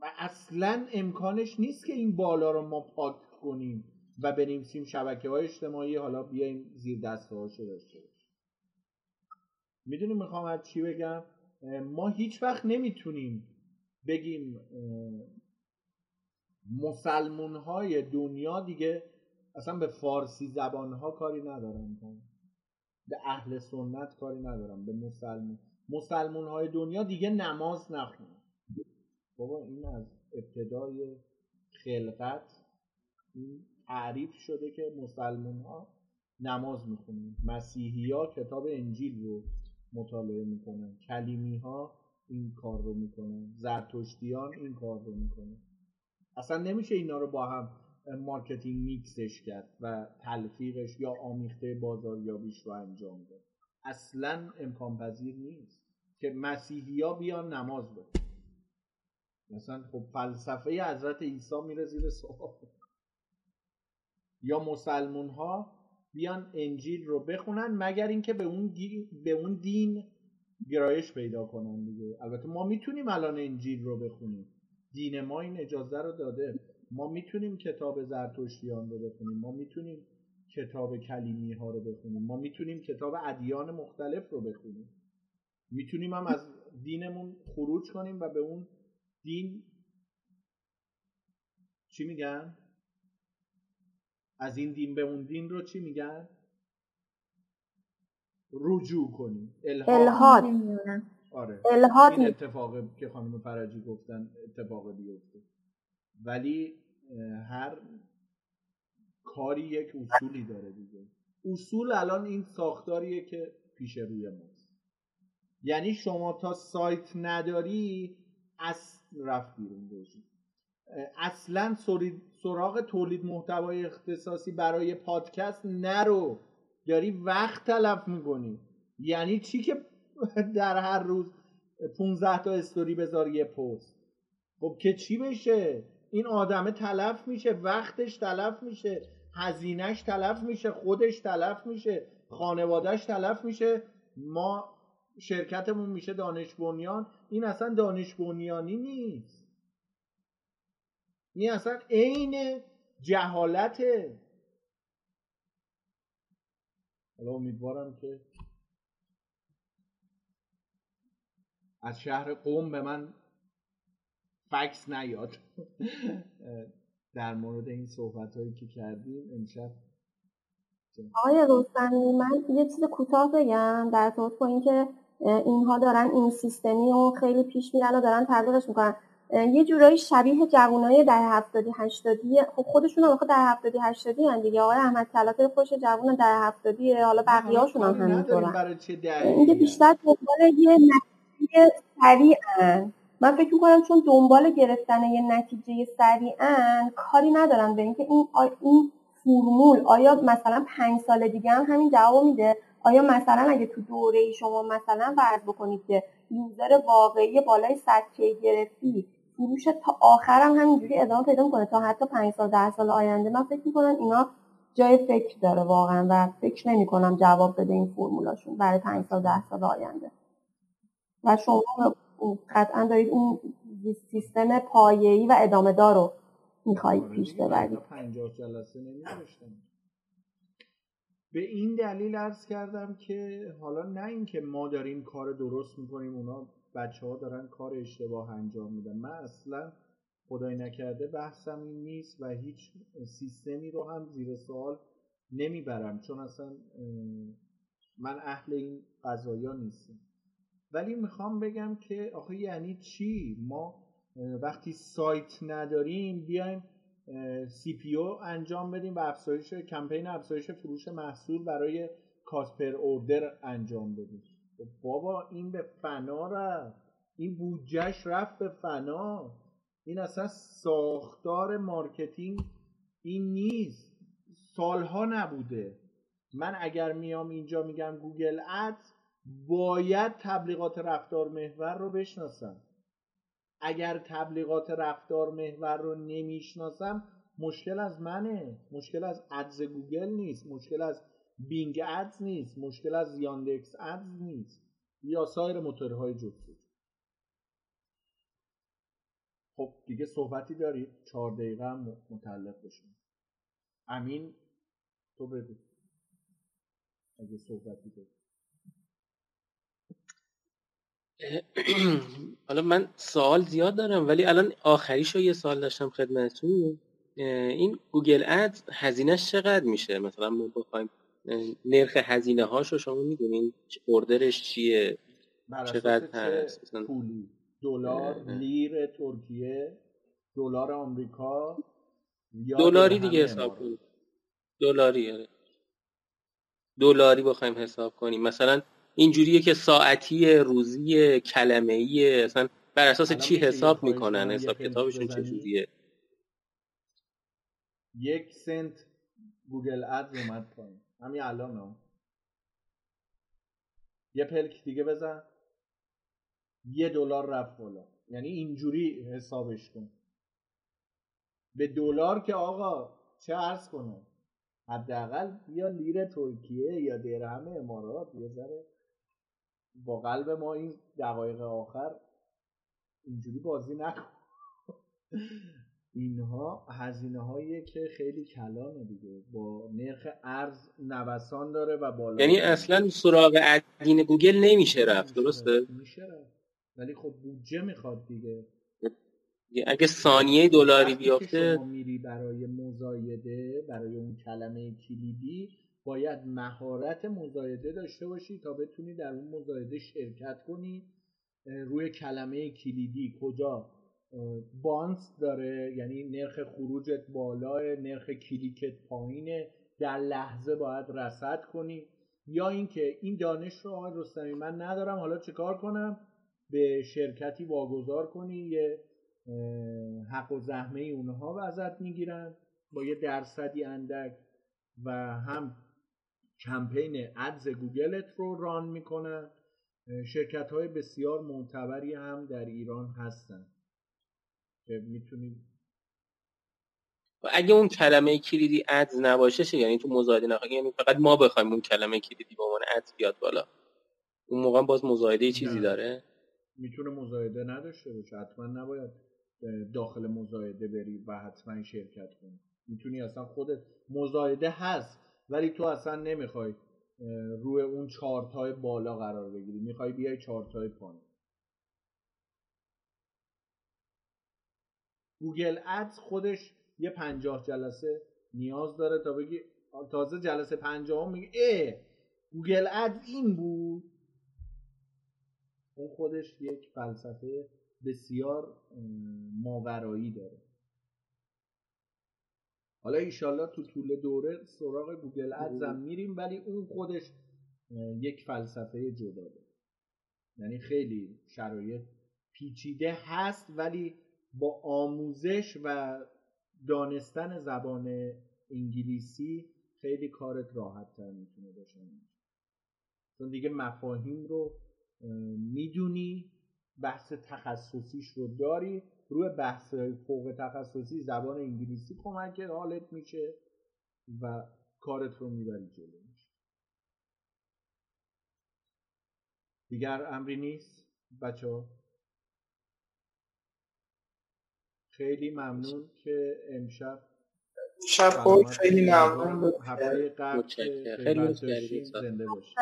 و اصلا امکانش نیست که این بالا رو ما پاک کنیم و بنویسیم شبکه های اجتماعی. حالا بیایم زیر دسته هاشو داشته می‌دونیم می‌خوام از چی بگم؟ ما هیچ وقت نمی‌تونیم بگیم مسلمون های دنیا دیگه اصلا به فارسی زبان ها کاری ندارن. به اهل سنت کاری ندارم به مسلمون. مسلمون های دنیا دیگه نماز نخونن. بابا این از ابتدای خلقت این تعریف شده که مسلمون ها نماز می‌خونن. مسیحی ها کتاب انجیل رو مطالعه می‌کنن. کلیمی ها این کار رو می‌کنن. زرتشتیان این کار رو می‌کنن. اصلا نمیشه اینا رو با هم marketing mix ش کرد و تلفیقش یا آمیخته بازاریابیش رو انجام داد. اصلا امکان پذیر نیست که مسیحی ها بیان نماز بخونن مثلا خب فلسفه حضرت عیسی میره زیر سوال. یا مسلمون ها بیان انجیل رو بخونن مگر اینکه به اون به اون دین گرایش پیدا کنن دیگه. البته ما می‌تونیم الان انجیل رو بخونیم. دین ما این اجازه رو داده. ما می‌تونیم کتاب زرتشتیان رو بخونیم. ما می‌تونیم کتاب کلیمی ها رو بخونیم. ما می‌تونیم کتاب ادیان مختلف رو بخونیم. می‌تونیم هم از دینمون خروج کنیم و به اون دین چی میگن؟ از این دین به اون دین رو چی میگن؟ رجوع کنیم. الهاد, آره. الهاد این اتفاقی که خانم فرجی گفتن اتفاق بیفته. ولی هر کاری یک اصولی داره دیگه. اصول الان این ساختاریه که پیش روی ماست. یعنی شما تا سایت نداری از رفت بیرون باشید اصلا سری- سراغ تولید محتوای اختصاصی برای پادکست نرو. داری وقت تلف می‌کنی. یعنی چی که در هر روز 15 تا استوری بذاری یه پست. خب که چی بشه؟ این آدمه تلف میشه وقتش تلف میشه هزینهش تلف میشه خودش تلف میشه خانوادهش تلف میشه. ما شرکتمون میشه دانش بنیان این اصلا دانش بنیانی نیست. این اصلا عین جهالته حالا امیدوارم که از شهر قوم به من فکس نیاد. در مورد این صحبت هایی که کردیم امشب. آقای رستمی من یه چیز کوتاه بگم در طور با اینکه اینها دارن این سیستمی و خیلی پیش میرن و دارن تبلیغش می‌کنن. یه جورایی شبیه جوانای در هفتادی هشتادی خب خودشون هم در هفتادی هشتادی هن دیگه. آقای احمد طلات خوش جوان در هفتادی حالا بقیه هاشون هم همینطورن. اینکه بیشتر دنبال یه نتیجه سریعن. من فکر می‌کنم چون دنبال گرفتن یه نتیجه سریعن کاری ندارن به اینکه این این فرمول آیا مثلا پنج سال دیگه هم همین جواب میده؟ آیا مثلا اگه تو دوره شما مثلا فرض بکنید که یوزر واقعی بالای 100 کی گرفتی فروش تا آخر هم همینجوری ادامه پیدا می‌کنه. تا حتی 5 سال 10 سال آینده من فکر می‌کنم اینا جای فکر داره واقعا و فکر نمی کنم جواب بده این فرمولاشون برای 5 سال 10 سال آینده. و شما قطعا دارید اون سیستم پایه‌ای و ادامه دار رو می‌خواهید آره پیش ببرید. 50 جلسه به این دلیل ارز کردم که حالا نه اینکه ما داریم کار درست می‌کنیم اونا بچه ها دارن کار اشتباه انجام میدن. من اصلا خدای نکرده بحثم این نیست و هیچ سیستمی رو هم زیر سوال نمی‌برم چون اصلا من اهل این قضایا نیستم. ولی می‌خوام بگم که آخه یعنی چی؟ ما وقتی سایت نداریم بیایم CPO انجام بدیم و افزایش کمپین افزایش فروش محصول برای cost per order انجام بدیم. خب بابا این به فنا رفت. این بودجهش رفت به فنا. این اصلا ساختار marketing این نیست. سالها نبوده. من اگر میام اینجا میگم گوگل ادز باید تبلیغات رفتار محور رو بشناسم. اگر تبلیغات رفتار محور رو نمی‌شناسم مشکل از منه. مشکل از ادز گوگل نیست. مشکل از بینگ ادز نیست. مشکل از یاندکس ادز نیست. یا سایر موتورهای جستجو خب دیگه صحبتی دارید چهار دقیقه هم معطل بشیم. امین تو بگو. اگه صحبتی دارید حالا من سوال زیاد دارم ولی الان آخریشو یه سوال داشتم خدمتتون. این گوگل اد هزینهش چقدر میشه؟ مثلا ما بخوایم نرخ هزینه هاشو شما می‌دونین اوردرش چیه؟ چقدر هست؟ پولی؟ دلار لیر ترکیه دلار آمریکا دلاری دیگه حساب کنیم. دلاری آره. دلاری بخوایم حساب کنیم. مثلا اینجوریه که ساعتی روزی کلمه ای اصلا بر اساس چی حساب می‌کنن؟ حساب کتابشون چجوریه یک سنت گوگل ادز اومد پایین. همین الان هم. یه پلک دیگه بزن. یه دلار رفت بالا. یعنی اینجوری حسابش کن. به دلار که آقا چه عرض کنه حداقل یا لیر ترکیه یا درهم امارات یه ذره با قلب ما این دقایق آخر اینجوری بازی نکن. اینها هزینه هایی که خیلی کلانه دیگه. با نرخ ارز نوسان داره و بالا یعنی اصلا سراغ ادین گوگل نمیشه رفت درسته؟ میشه رفت. ولی خب بودجه می‌خواد دیگه. اگه ثانیه دلاری بیافته شما میری برای مزایده برای اون کلمه کلیدی باید مهارت مزایده داشته باشی تا بتونی در اون مزایده شرکت کنی. روی کلمه کلیدی کجا؟ بانس داره یعنی نرخ خروجت بالا نرخ کلیکت پایینه. در لحظه باید رصد کنی. یا اینکه این دانش رو آقای رستمی من ندارم حالا چه کار کنم؟ به شرکتی واگذار کنی یه حق و زحمه اونها ازت می‌گیرن. با یه درصدی اندک و هم کمپین ادز گوگلت رو ران می‌کنن شرکت های بسیار معتبری هم در ایران هستن. که می‌تونید اگه اون کلمه کلیدی ادز نباشه چه یعنی تو مزایده نخواهی یعنی فقط ما بخوایم اون کلمه کلیدی به عنوان ادز بیاد بالا. اون موقع باز مزایده چیزی داره؟ می‌تونه مزایده نداشته باشه. حتما نباید داخل مزایده بری و حتما شرکت کنی. می‌تونی اصلا خودت مزایده هست. ولی تو اصلا نمی‌خوای روی اون چارتای بالا قرار بگیری. می‌خوای بیای چارتای پایین. گوگل ادز خودش یه پنجاه جلسه نیاز داره تا بگی تازه جلسه پنجاه میگه اه گوگل ادز این بود. اون خودش یک فلسفه بسیار ماورایی داره. حالا ایشالله تو طول دوره سراغ گوگل ادزم میریم ولی اون خودش یک فلسفه جدا داره. یعنی خیلی شرایط پیچیده هست ولی با آموزش و دانستن زبان انگلیسی خیلی کارت راحت تر می‌تونه باشه. چون دیگه مفاهیم رو می‌دونی بحث تخصصیش رو داری. روی بحث فوق تخصصی زبان انگلیسی کمک حالت میشه و کارت رو می‌بری جلو. میشه دیگر امری نیست بچه ها؟ خیلی ممنون که امشب شب خوب خیلی ممنون. هفته قبل خیلی زنده باشید.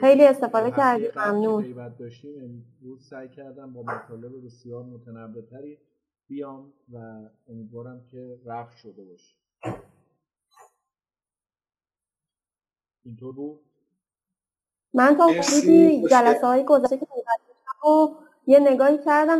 خیلی استفاده کردیم ممنون. غیبت داشتیم امروز سعی کردم با مطالب بسیار متنوع تری بیام و امیدوارم که رفت شده باشه. اینطور بود؟ من تا حدودی جلسه های گذشته که و یه نگاهی کردم